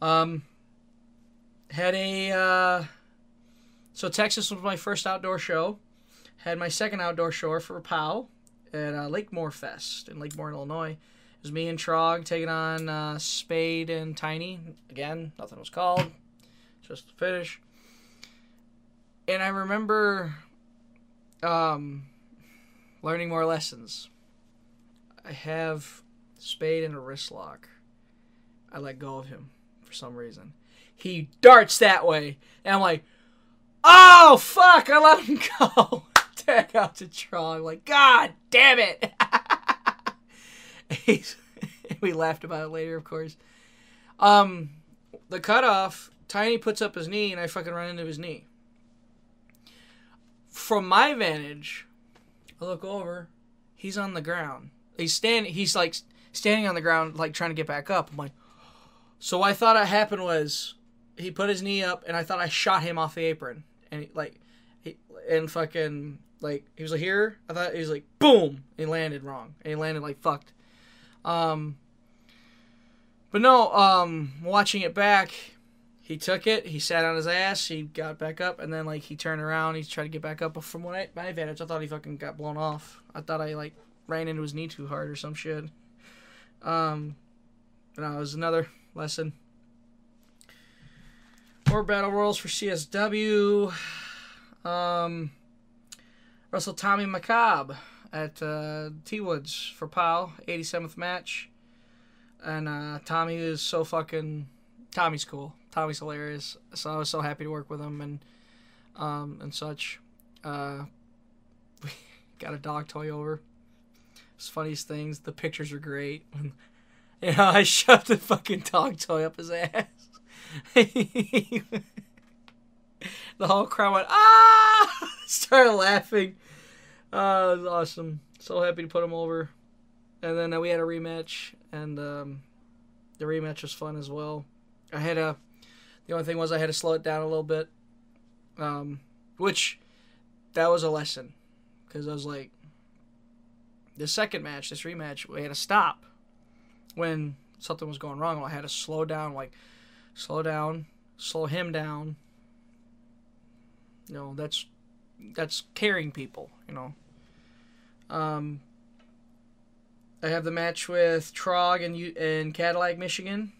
Um, had a uh, so Texas was my first outdoor show. Had my second outdoor show for POW at uh, Lakemoor Fest in Lakemoor, Illinois. It was me and Trog taking on uh, Spade and Tiny. Again, nothing was called, just the finish. And I remember um, learning more lessons. I have Spade in a wrist lock. I let go of him for some reason. He darts that way, and I'm like, "Oh fuck!" I let him go. Tag out to Tron. I'm like, "God damn it!" we laughed about it later, of course. Um, the cutoff, Tiny puts up his knee, and I fucking run into his knee. From my vantage, I look over. He's on the ground. He's standing. He's like standing on the ground, like trying to get back up. I'm like, so I thought had happened was he put his knee up, and I thought I shot him off the apron, and he, like, he and fucking like he was like here. I thought he was like boom. he landed wrong, and he landed like fucked. Um, but no, um, watching it back, he took it. He sat on his ass. He got back up, and then like he turned around. He tried to get back up. But from what I, my advantage, I thought he fucking got blown off. I thought I like ran into his knee too hard or some shit. Um, but no, it was another lesson. More battle royals for CSW. Um, Russell Tommy McCobb at uh, T Woods for POW, 87th match. And uh, Tommy is so fucking. Tommy's cool. Tommy's hilarious. So I was so happy to work with him and um, and such. Uh, we got a dog toy over. It's funniest things. The pictures are great. you know, I shoved the fucking dog toy up his ass. the whole crowd went ah, started laughing. Uh, it was awesome. So happy to put him over. And then uh, we had a rematch, and um, the rematch was fun as well. I had a. The only thing was I had to slow it down a little bit, um, which that was a lesson, because I was like, the second match, this rematch, we had to stop when something was going wrong. I had to slow down, like slow down, slow him down. You know, that's that's caring people, you know. Um, I have the match with Trog in in Cadillac, Michigan,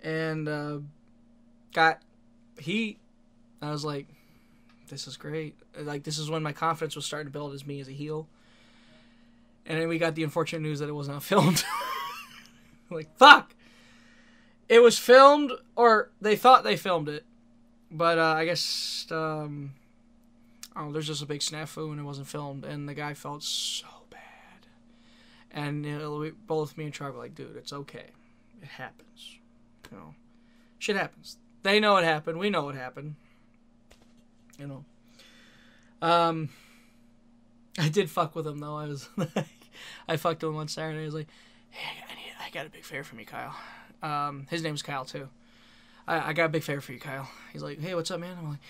and uh, got he. I was like, this is great. Like this is when my confidence was starting to build as me as a heel. And then we got the unfortunate news that it was not filmed. like fuck. It was filmed, or they thought they filmed it, but uh, I guess um, oh, there's just a big snafu and it wasn't filmed, and the guy felt so bad. And you know, we, both me and Trog were like, dude, it's okay. It happens. You know, shit happens. They know what happened. We know what happened. You know. Um, I did fuck with him though. I was like, I fucked him one Saturday. I was like, hey, I, need, I got a big favor from you, Kyle. Um, his name's Kyle too. I, I got a big favor for you, Kyle. He's like, hey, what's up, man? I'm like,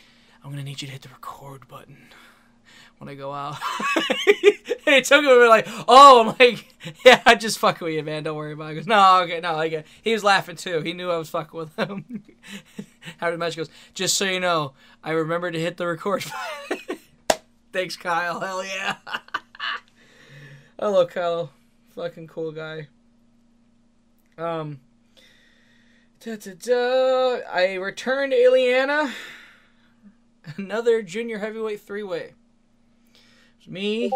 I'm gonna need you to hit the record button when I go out. it took him like, oh, I'm like, yeah, I just fucking with you, man. Don't worry about it. He goes, no, okay, no, like, he was laughing too. He knew I was fucking with him. How did the match goes? Just so you know, I remember to hit the record. Thanks, Kyle. Hell yeah. Hello, Kyle. Fucking cool guy. Um. Da, da, da. I returned Illiana. Another junior heavyweight three way. It's me,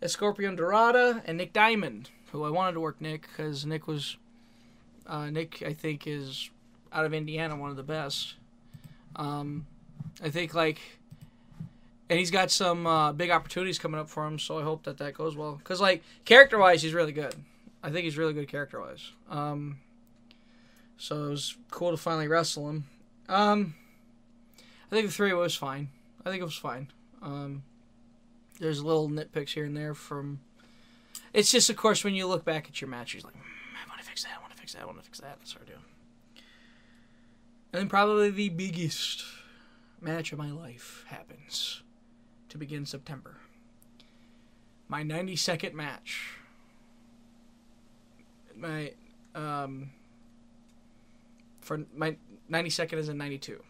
Escorpion Dorada, and Nick Diamond, who I wanted to work Nick because Nick was. Uh, Nick, I think, is out of Indiana one of the best. Um, I think, like. And he's got some uh, big opportunities coming up for him, so I hope that that goes well. Because, like, character wise, he's really good. I think he's really good character wise. Um, so it was cool to finally wrestle him. Um, I think the three was fine. I think it was fine. Um, there's little nitpicks here and there from. It's just, of course, when you look back at your match, you're like, mm, I want to fix that. I want to fix that. I want to fix that. That's what I do. And then probably the biggest match of my life happens to begin September. My 92nd match. My um for my 92nd is in 92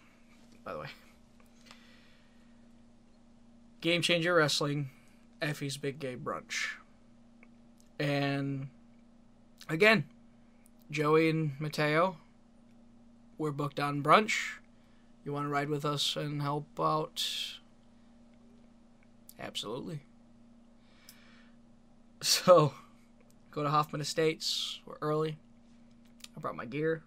by the way. Game Changer Wrestling, Effy's Big Gay Brunch. And again, Joey and Mateo we're booked on brunch. You want to ride with us and help out? Absolutely. So, go to Hoffman Estates. We're early. I brought my gear.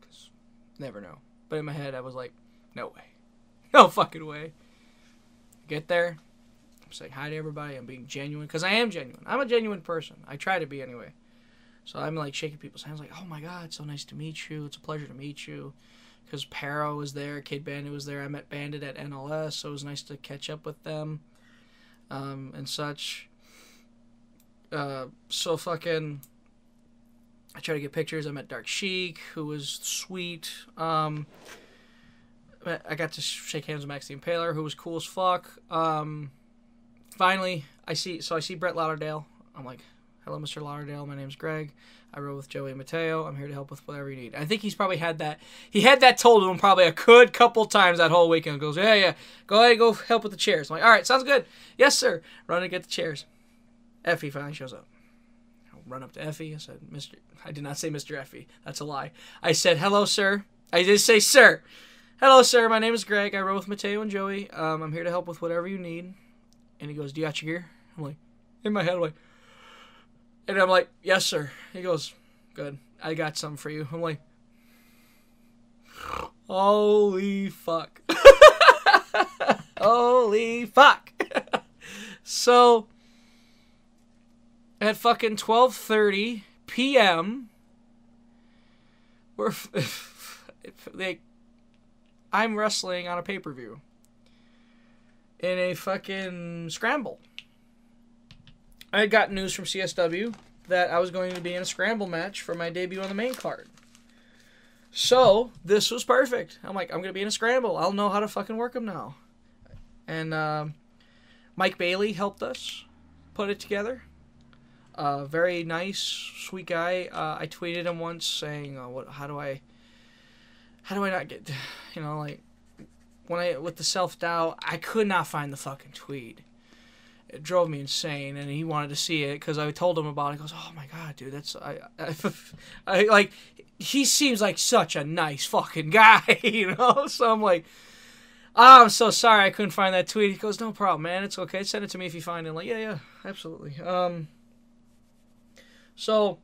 Because, never know. But in my head, I was like, no way. No fucking way. Get there. I'm saying hi to everybody. I'm being genuine. Because I am genuine. I'm a genuine person. I try to be anyway. So I'm like shaking people's hands, like, oh my god, so nice to meet you. It's a pleasure to meet you. Because Pero was there, Kid Bandit was there. I met Bandit at NLS, so it was nice to catch up with them um, and such. Uh, so fucking. I try to get pictures. I met Dark Sheik, who was sweet. Um, I got to shake hands with Max the who was cool as fuck. Um, finally, I see. So I see Brett Lauderdale. I'm like, hello, Mr. Lauderdale. My name's Greg. I rode with Joey Mateo. I'm here to help with whatever you need. I think he's probably had that. He had that told him probably a good couple times that whole weekend. Goes, yeah, yeah. Go ahead, go help with the chairs. I'm like, all right, sounds good. Yes, sir. Run and get the chairs. Effy finally shows up. I run up to Effy. I said, Mr. I did not say Mr. Effy. That's a lie. I said, hello, sir. I did say, sir. Hello, sir. My name is Greg. I rode with Mateo and Joey. Um, I'm here to help with whatever you need. And he goes, do you got your gear? I'm like, in my head, I'm like, and I'm like, yes, sir. He goes, good. I got some for you. I'm like, holy fuck. holy fuck. so at fucking 12:30 p.m. we're like I'm wrestling on a pay-per-view in a fucking scramble. I had got news from CSW that I was going to be in a scramble match for my debut on the main card. So this was perfect. I'm like, I'm gonna be in a scramble. I'll know how to fucking work them now. And uh, Mike Bailey helped us put it together. Uh, very nice, sweet guy. Uh, I tweeted him once saying, uh, "What? How do I? How do I not get? You know, like when I with the self doubt, I could not find the fucking tweet it drove me insane and he wanted to see it because i told him about it. He goes oh my god dude that's I, I, I, like he seems like such a nice fucking guy you know? So i'm like oh, i'm so sorry i couldn't find that tweet he goes no problem man it's okay. Send it to me if you find it. I'm like yeah yeah absolutely. Um so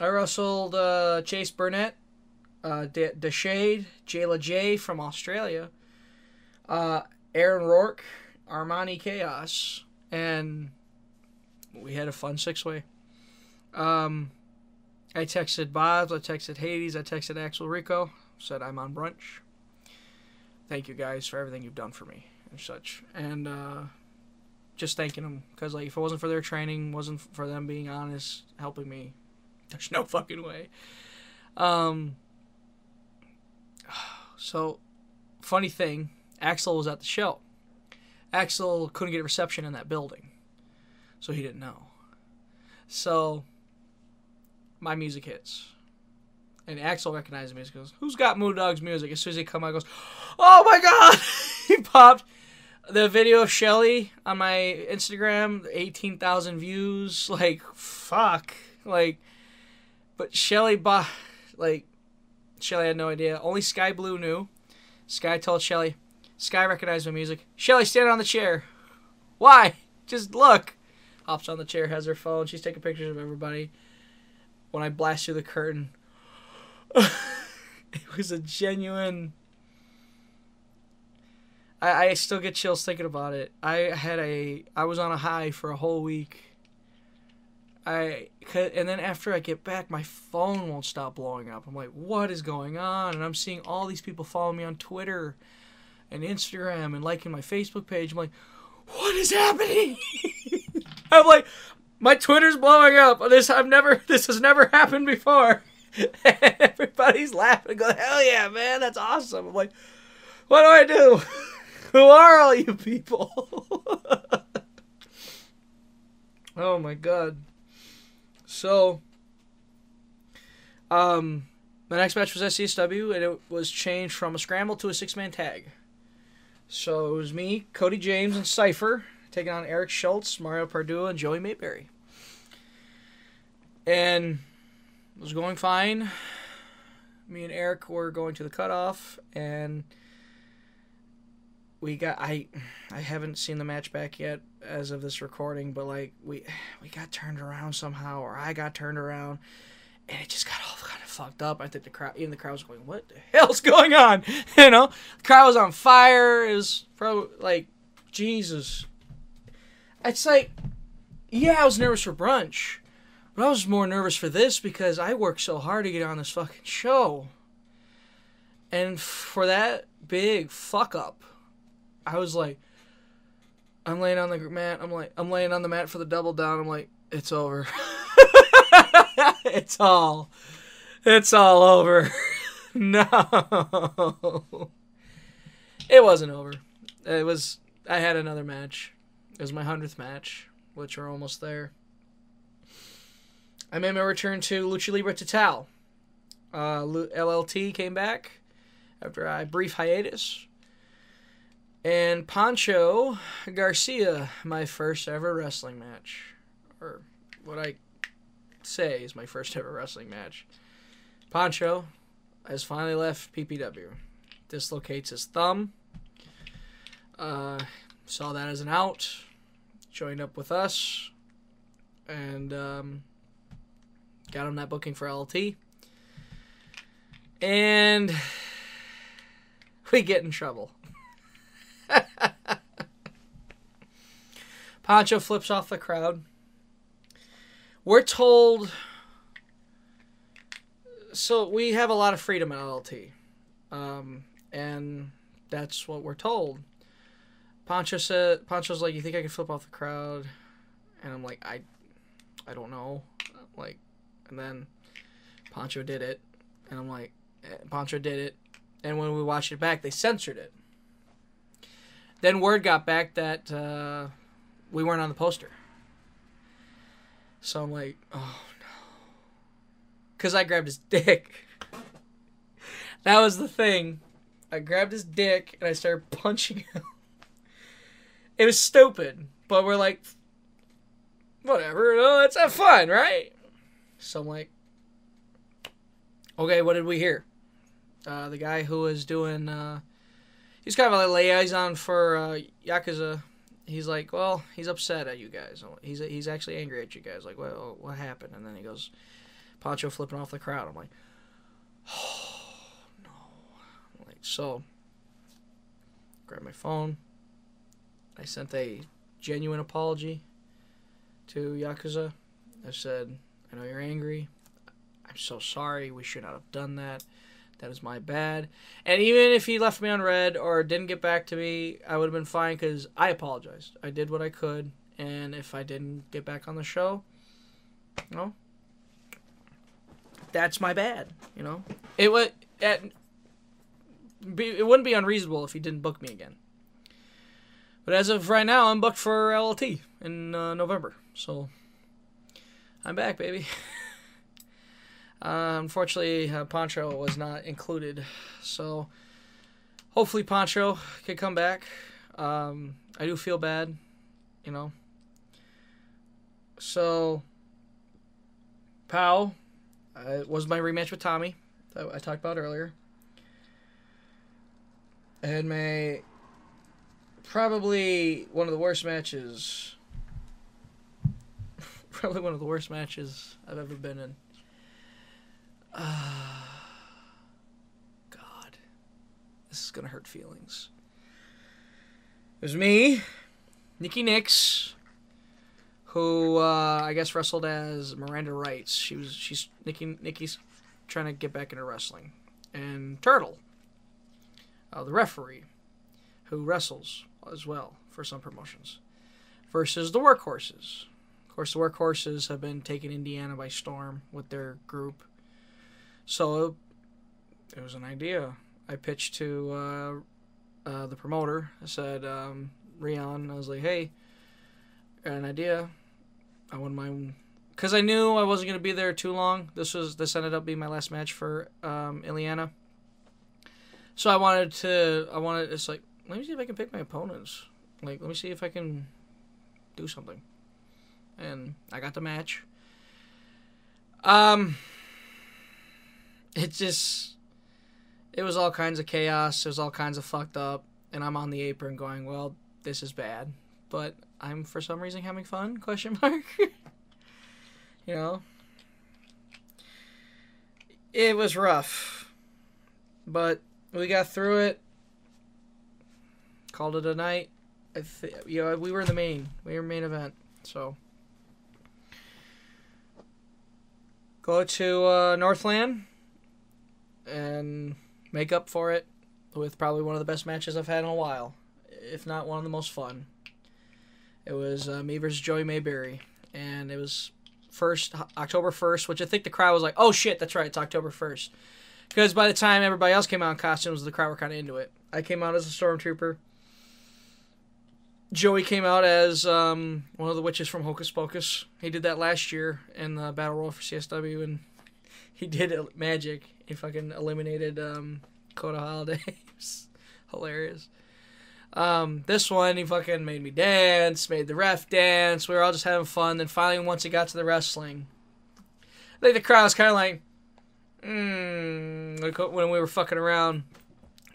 i wrestled uh, chase burnett uh, De- Deshade, Jayla J from Australia, uh, Aaron Rourke, Armani Chaos, and we had a fun six way. Um, I texted Boz, I texted Hades, I texted Axel Rico, said I'm on brunch. Thank you guys for everything you've done for me and such, and uh, just thanking them because like if it wasn't for their training, wasn't for them being honest, helping me, there's no fucking way. Um. So, funny thing, Axel was at the show Axel couldn't get reception in that building, so he didn't know. So my music hits. And Axel recognizes me. Goes, "Who's got Moondog's music?" As soon as he come out, goes, "Oh my god!" he popped the video of Shelly on my Instagram, eighteen thousand views. Like fuck, like. But Shelly bought, like, Shelly had no idea. Only Sky Blue knew. Sky told Shelly, Sky recognized my music. Shelly, stand on the chair. Why? Just look. Hops on the chair, has her phone. She's taking pictures of everybody. When I blast through the curtain, it was a genuine. I, I still get chills thinking about it. I had a I was on a high for a whole week. I and then after I get back, my phone won't stop blowing up. I'm like, what is going on? And I'm seeing all these people follow me on Twitter and Instagram and liking my Facebook page. I'm like, what is happening? I'm like, my Twitter's blowing up. This I've never this has never happened before. everybody's laughing going, hell yeah, man, that's awesome. I'm like, What do I do? Who are all you people? oh my god. So, um, next match was SCSW, and it was changed from a scramble to a six man tag. So it was me, Cody James, and Cypher taking on Eric Schultz, Mario Pardua, and Joey Mayberry. And it was going fine. Me and Eric were going to the cutoff, and we got I I haven't seen the match back yet as of this recording, but like we we got turned around somehow, or I got turned around, and it just got all kind of fucked up. I think the crowd, even the crowd was going, "What the hell's going on?" You know, the crowd was on fire. It was like Jesus. It's like, yeah, I was nervous for brunch, but I was more nervous for this because I worked so hard to get on this fucking show, and for that big fuck up I was like, I'm laying on the mat. I'm like, I'm laying on the mat for the double down. I'm like, it's over. it's all, it's all over. no, it wasn't over. It was. I had another match. It was my hundredth match, which we're almost there. I made my return to Lucha Libre Total. Uh, LLT came back after a brief hiatus. And Poncho Garcia, my first ever wrestling match. Or what I say is my first ever wrestling match. Poncho has finally left PPW. Dislocates his thumb. Uh, saw that as an out. Joined up with us. And um, got him that booking for LT. And we get in trouble. Poncho flips off the crowd. We're told. So we have a lot of freedom in LLT. Um, and that's what we're told. Poncho said, Poncho's like, you think I can flip off the crowd? And I'm like, I, I don't know. Like, and then Poncho did it. And I'm like, eh, Poncho did it. And when we watched it back, they censored it. Then word got back that uh, we weren't on the poster. So I'm like, oh no. Because I grabbed his dick. that was the thing. I grabbed his dick and I started punching him. it was stupid, but we're like, whatever, let's have fun, right? So I'm like, okay, what did we hear? Uh, the guy who was doing uh, he's kind of a liaison for uh, Yakuza. He's like, well, he's upset at you guys. He's he's actually angry at you guys. Like, well, what happened? And then he goes, Poncho flipping off the crowd. I'm like, oh no. I'm like, so, grab my phone. I sent a genuine apology to Yakuza. I said, I know you're angry. I'm so sorry. We should not have done that. That is my bad. And even if he left me on red or didn't get back to me, I would have been fine because I apologized. I did what I could. And if I didn't get back on the show, no, that's my bad. You know, it would at, it wouldn't be unreasonable if he didn't book me again. But as of right now, I'm booked for LLT in uh, November, so I'm back, baby. Uh, unfortunately, uh, Poncho was not included, so hopefully Poncho can come back. Um, I do feel bad, you know. So, Pow uh, was my rematch with Tommy that I talked about earlier. Had my probably one of the worst matches. probably one of the worst matches I've ever been in. God. This is to hurt feelings. It was me, Nikki Nix, who uh, I guess wrestled as Miranda Rights. She was she's Nikki Nikki's trying to get back into wrestling, and Turtle, uh, the referee, who wrestles as well for some promotions, versus the Workhorses. Of course, the Workhorses have been taking Indiana by storm with their group so it was an idea I pitched to uh, uh, the promoter. I said, um, Rion, I was like, hey, got an idea. I wouldn't mind because I knew I wasn't gonna be there too long. This was this ended up being my last match for um, Illiana. So I wanted to. I wanted. It's like let me see if I can pick my opponents. Like let me see if I can do something. And I got the match. Um. It just. It was all kinds of chaos. It was all kinds of fucked up, and I'm on the apron going, "Well, this is bad," but I'm for some reason having fun? Question mark. you know, it was rough, but we got through it. Called it a night. I th- you know, we were the main. We were main event. So go to uh, Northland and make up for it with probably one of the best matches I've had in a while, if not one of the most fun. It was uh, me versus Joey Mayberry, and it was first October first, which I think the crowd was like, "Oh shit, that's right, it's October 1st. Because by the time everybody else came out in costumes, the crowd were kind of into it. I came out as a stormtrooper. Joey came out as um, one of the witches from Hocus Pocus. He did that last year in the Battle Royal for CSW, and he did magic. He fucking eliminated um, Kota Holiday. Hilarious. Um, this one, he fucking made me dance, made the ref dance. We were all just having fun. Then finally, once he got to the wrestling, I think the crowd was kind of like, mm, when we were fucking around.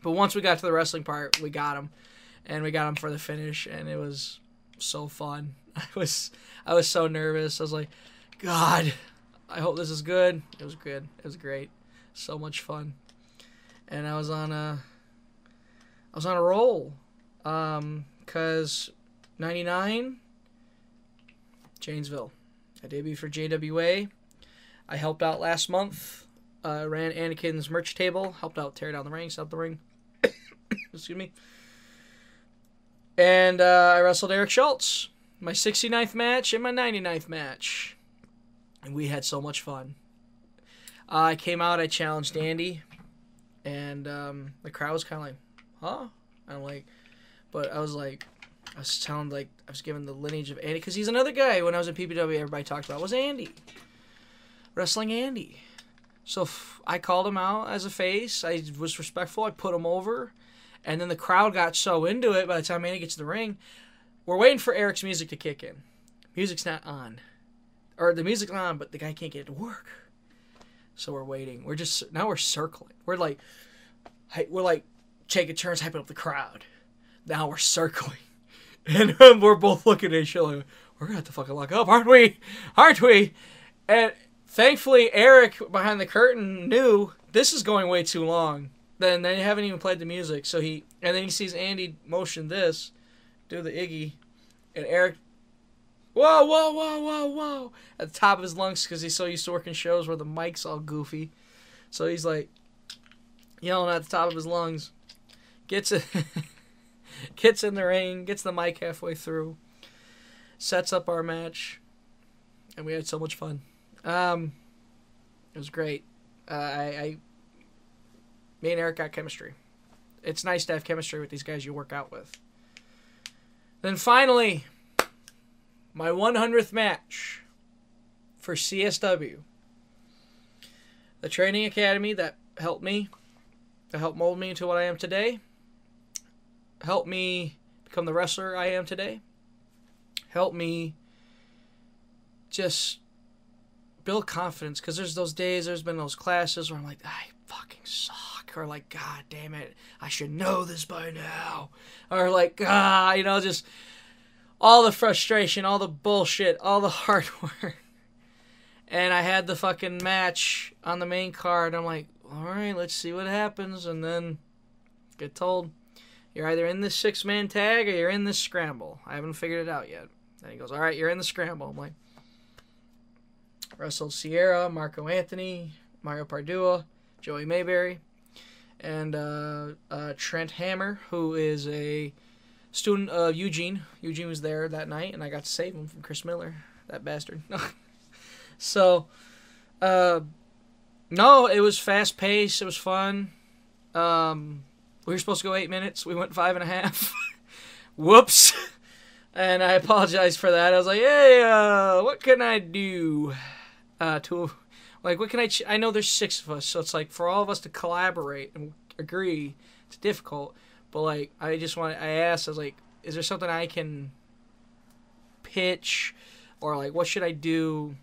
But once we got to the wrestling part, we got him and we got him for the finish, and it was so fun. I was I was so nervous. I was like, God, I hope this is good. It was good. It was great. So much fun, and I was on a I was on a roll, um, cause ninety nine. Janesville. I debuted for JWA. I helped out last month. Uh, ran Anakin's merch table. Helped out tear down the ring, set up the ring. Excuse me. And uh, I wrestled Eric Schultz, my 69th match and my 99th match. And we had so much fun. I came out, I challenged Andy, and um, the crowd was kind of like, huh? And I'm like, but I was like, I was telling, like, I was given the lineage of Andy, because he's another guy when I was in PPW, everybody talked about was Andy. Wrestling Andy. So I called him out as a face. I was respectful. I put him over. And then the crowd got so into it by the time Andy gets to the ring. We're waiting for Eric's music to kick in. Music's not on. Or the music's on, but the guy can't get it to work. So we're waiting. We're just now we're circling. We're like we're like taking turns hyping up the crowd. Now we're circling. And we're both looking at each other we're gonna have to fucking lock up, aren't we? Aren't we? And thankfully Eric behind the curtain knew this is going way too long then they haven't even played the music. So he and then he sees Andy motion this, do the Iggy, and Eric, whoa, whoa, whoa, whoa, whoa, at the top of his lungs because he's so used to working shows where the mic's all goofy. So he's like yelling at the top of his lungs, gets it, gets in the ring, gets the mic halfway through, sets up our match, and we had so much fun. Um, it was great. Uh, I, I me and Eric got chemistry. It's nice to have chemistry with these guys you work out with. Then finally, my 100th match for CSW. The training academy that helped me, to help mold me into what I am today, helped me become the wrestler I am today, helped me just build confidence because there's those days, there's been those classes where I'm like, I fucking suck or like, God damn it, I should know this by now, or like, ah, you know, just all the frustration, all the bullshit, all the hard work. And I had the fucking match on the main card. I'm like, all right, let's see what happens, and then get told you're either in this six man tag or you're in this scramble. I haven't figured it out yet. And he goes, all right, you're in the scramble. I'm like, Russell Sierra, Marco Anthony, Mario Pardua, Joey Mayberry and uh, uh, Trent Hammer, who is a student of Eugene. Eugene was there that night, and I got to save him from Chris Miller, that bastard. so, uh, no, it was fast paced. It was fun. Um, We were supposed to go eight minutes. We went five and a half. Whoops. And I apologize for that. I was like, hey, uh, what can I do? Uh, to, like, what can I, ch- I know there's six of us, so it's like for all of us to collaborate and agree, it's difficult. But, like, I just want, I asked, I was like, is there something I can pitch? Or, like, what should I do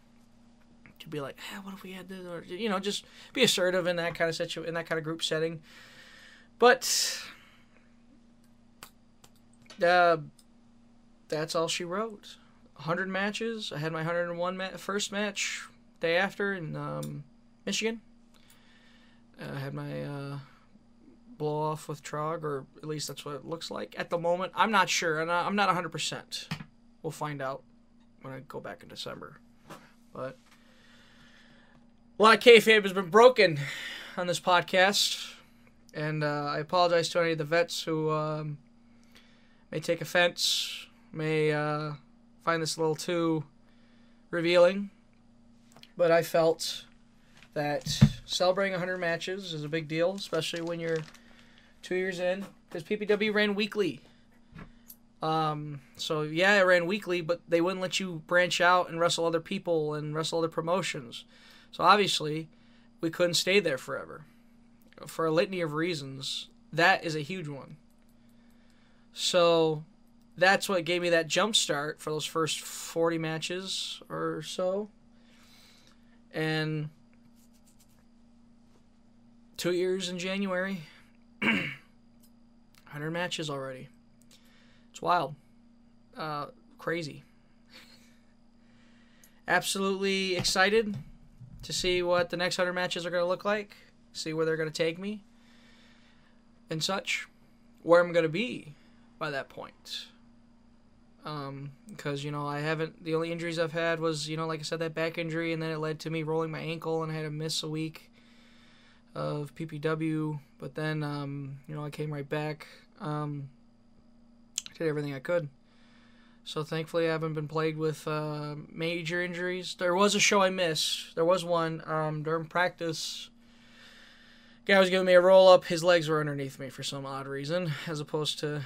to be like, hey, what if we had this? Or, you know, just be assertive in that kind of situation, in that kind of group setting. But, uh, that's all she wrote. 100 matches. I had my 101 ma- first match day after in um, Michigan. I had my uh, blow off with Trog, or at least that's what it looks like at the moment. I'm not sure, and I'm not 100%. We'll find out when I go back in December. But a lot of kayfabe has been broken on this podcast, and uh, I apologize to any of the vets who um, may take offense may uh, find this a little too revealing, but I felt that celebrating 100 matches is a big deal, especially when you're two years in, because PPW ran weekly. Um, so yeah, it ran weekly, but they wouldn't let you branch out and wrestle other people and wrestle other promotions. So obviously, we couldn't stay there forever. For a litany of reasons, that is a huge one. So that's what gave me that jump start for those first 40 matches or so. And two years in January, 100 matches already. It's wild. Uh, crazy. Absolutely excited to see what the next 100 matches are going to look like, see where they're going to take me, and such, where I'm going to be by that point um, because you know I haven't. The only injuries I've had was you know like I said that back injury, and then it led to me rolling my ankle, and I had to miss a week of PPW. But then um, you know I came right back. Um, did everything I could. So thankfully I haven't been plagued with uh, major injuries. There was a show I missed. There was one um, during practice. Guy was giving me a roll up. His legs were underneath me for some odd reason, as opposed to,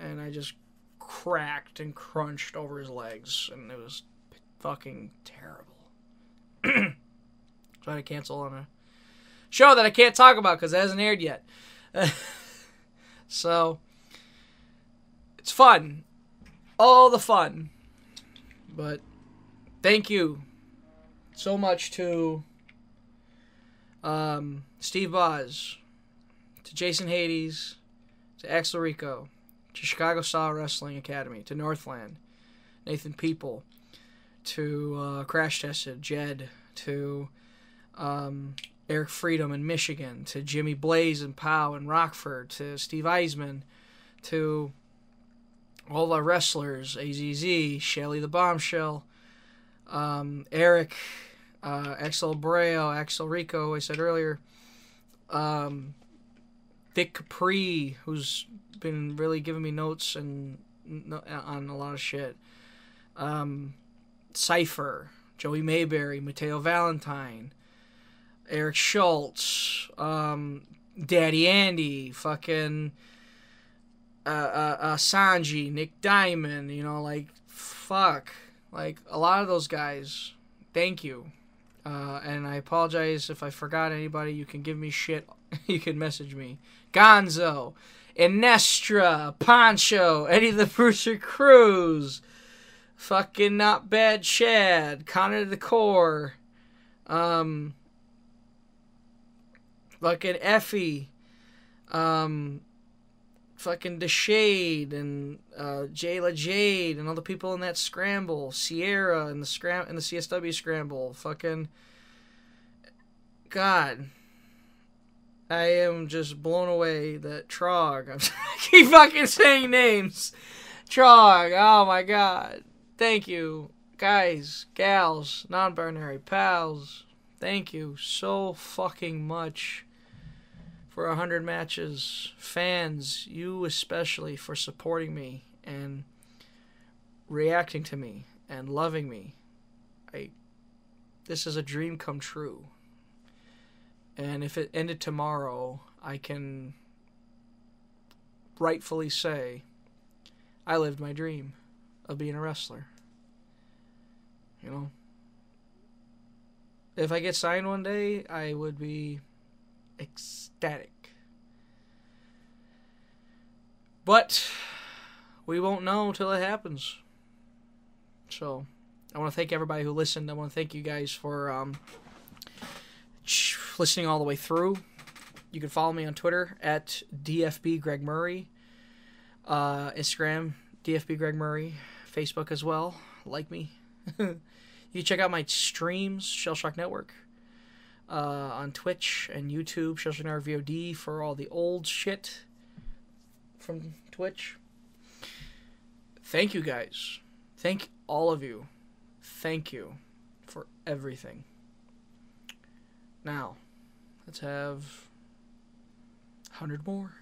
and I just cracked and crunched over his legs, and it was fucking terrible. so I to cancel on a show that I can't talk about because it hasn't aired yet. so it's fun, all the fun. But thank you so much to um, Steve Boz, to Jason Hades, to Axel Rico, to Chicago Style Wrestling Academy, to Northland, Nathan People, to uh, Crash Tested, Jed, to um, Eric Freedom in Michigan, to Jimmy Blaze and Pow in Rockford, to Steve Eisman, to all the wrestlers, AZZ, Shelly the Bombshell, um, Eric, uh, Axel Breo, Axel Rico, I said earlier, um, Vic Capri, who's been really giving me notes and on a lot of shit. Um, Cipher, Joey Mayberry, Mateo Valentine, Eric Schultz, um, Daddy Andy, fucking uh, uh, uh, Sanji, Nick Diamond, you know, like, fuck. Like, a lot of those guys, thank you. Uh, and I apologize if I forgot anybody. You can give me shit. you can message me. Gonzo, Inestra, Poncho, Eddie the Brewster Cruz, fucking not bad Chad, Connor the Core, um, fucking Effy, um, fucking Deshade and uh, Jayla Jade and all the people in that scramble, Sierra and the scram and the CSW scramble, fucking God. I am just blown away that Trog. I keep fucking saying names. Trog. Oh my god. Thank you, guys, gals, non-binary pals. Thank you so fucking much for a hundred matches. Fans, you especially for supporting me and reacting to me and loving me. I. This is a dream come true and if it ended tomorrow, I can rightfully say, I lived my dream of being a wrestler. You know? If I get signed one day, I would be ecstatic. But we won't know till it happens. So, I want to thank everybody who listened. I want to thank you guys for um, listening all the way through. You can follow me on Twitter at DFB Greg Murray, uh, Instagram DFB Greg Murray, Facebook as well. Like me. you can check out my streams, Shellshock Network, uh, on Twitch and YouTube, Network VOD for all the old shit from Twitch. Thank you guys. Thank all of you. Thank you for everything. Now, let's have 100 more.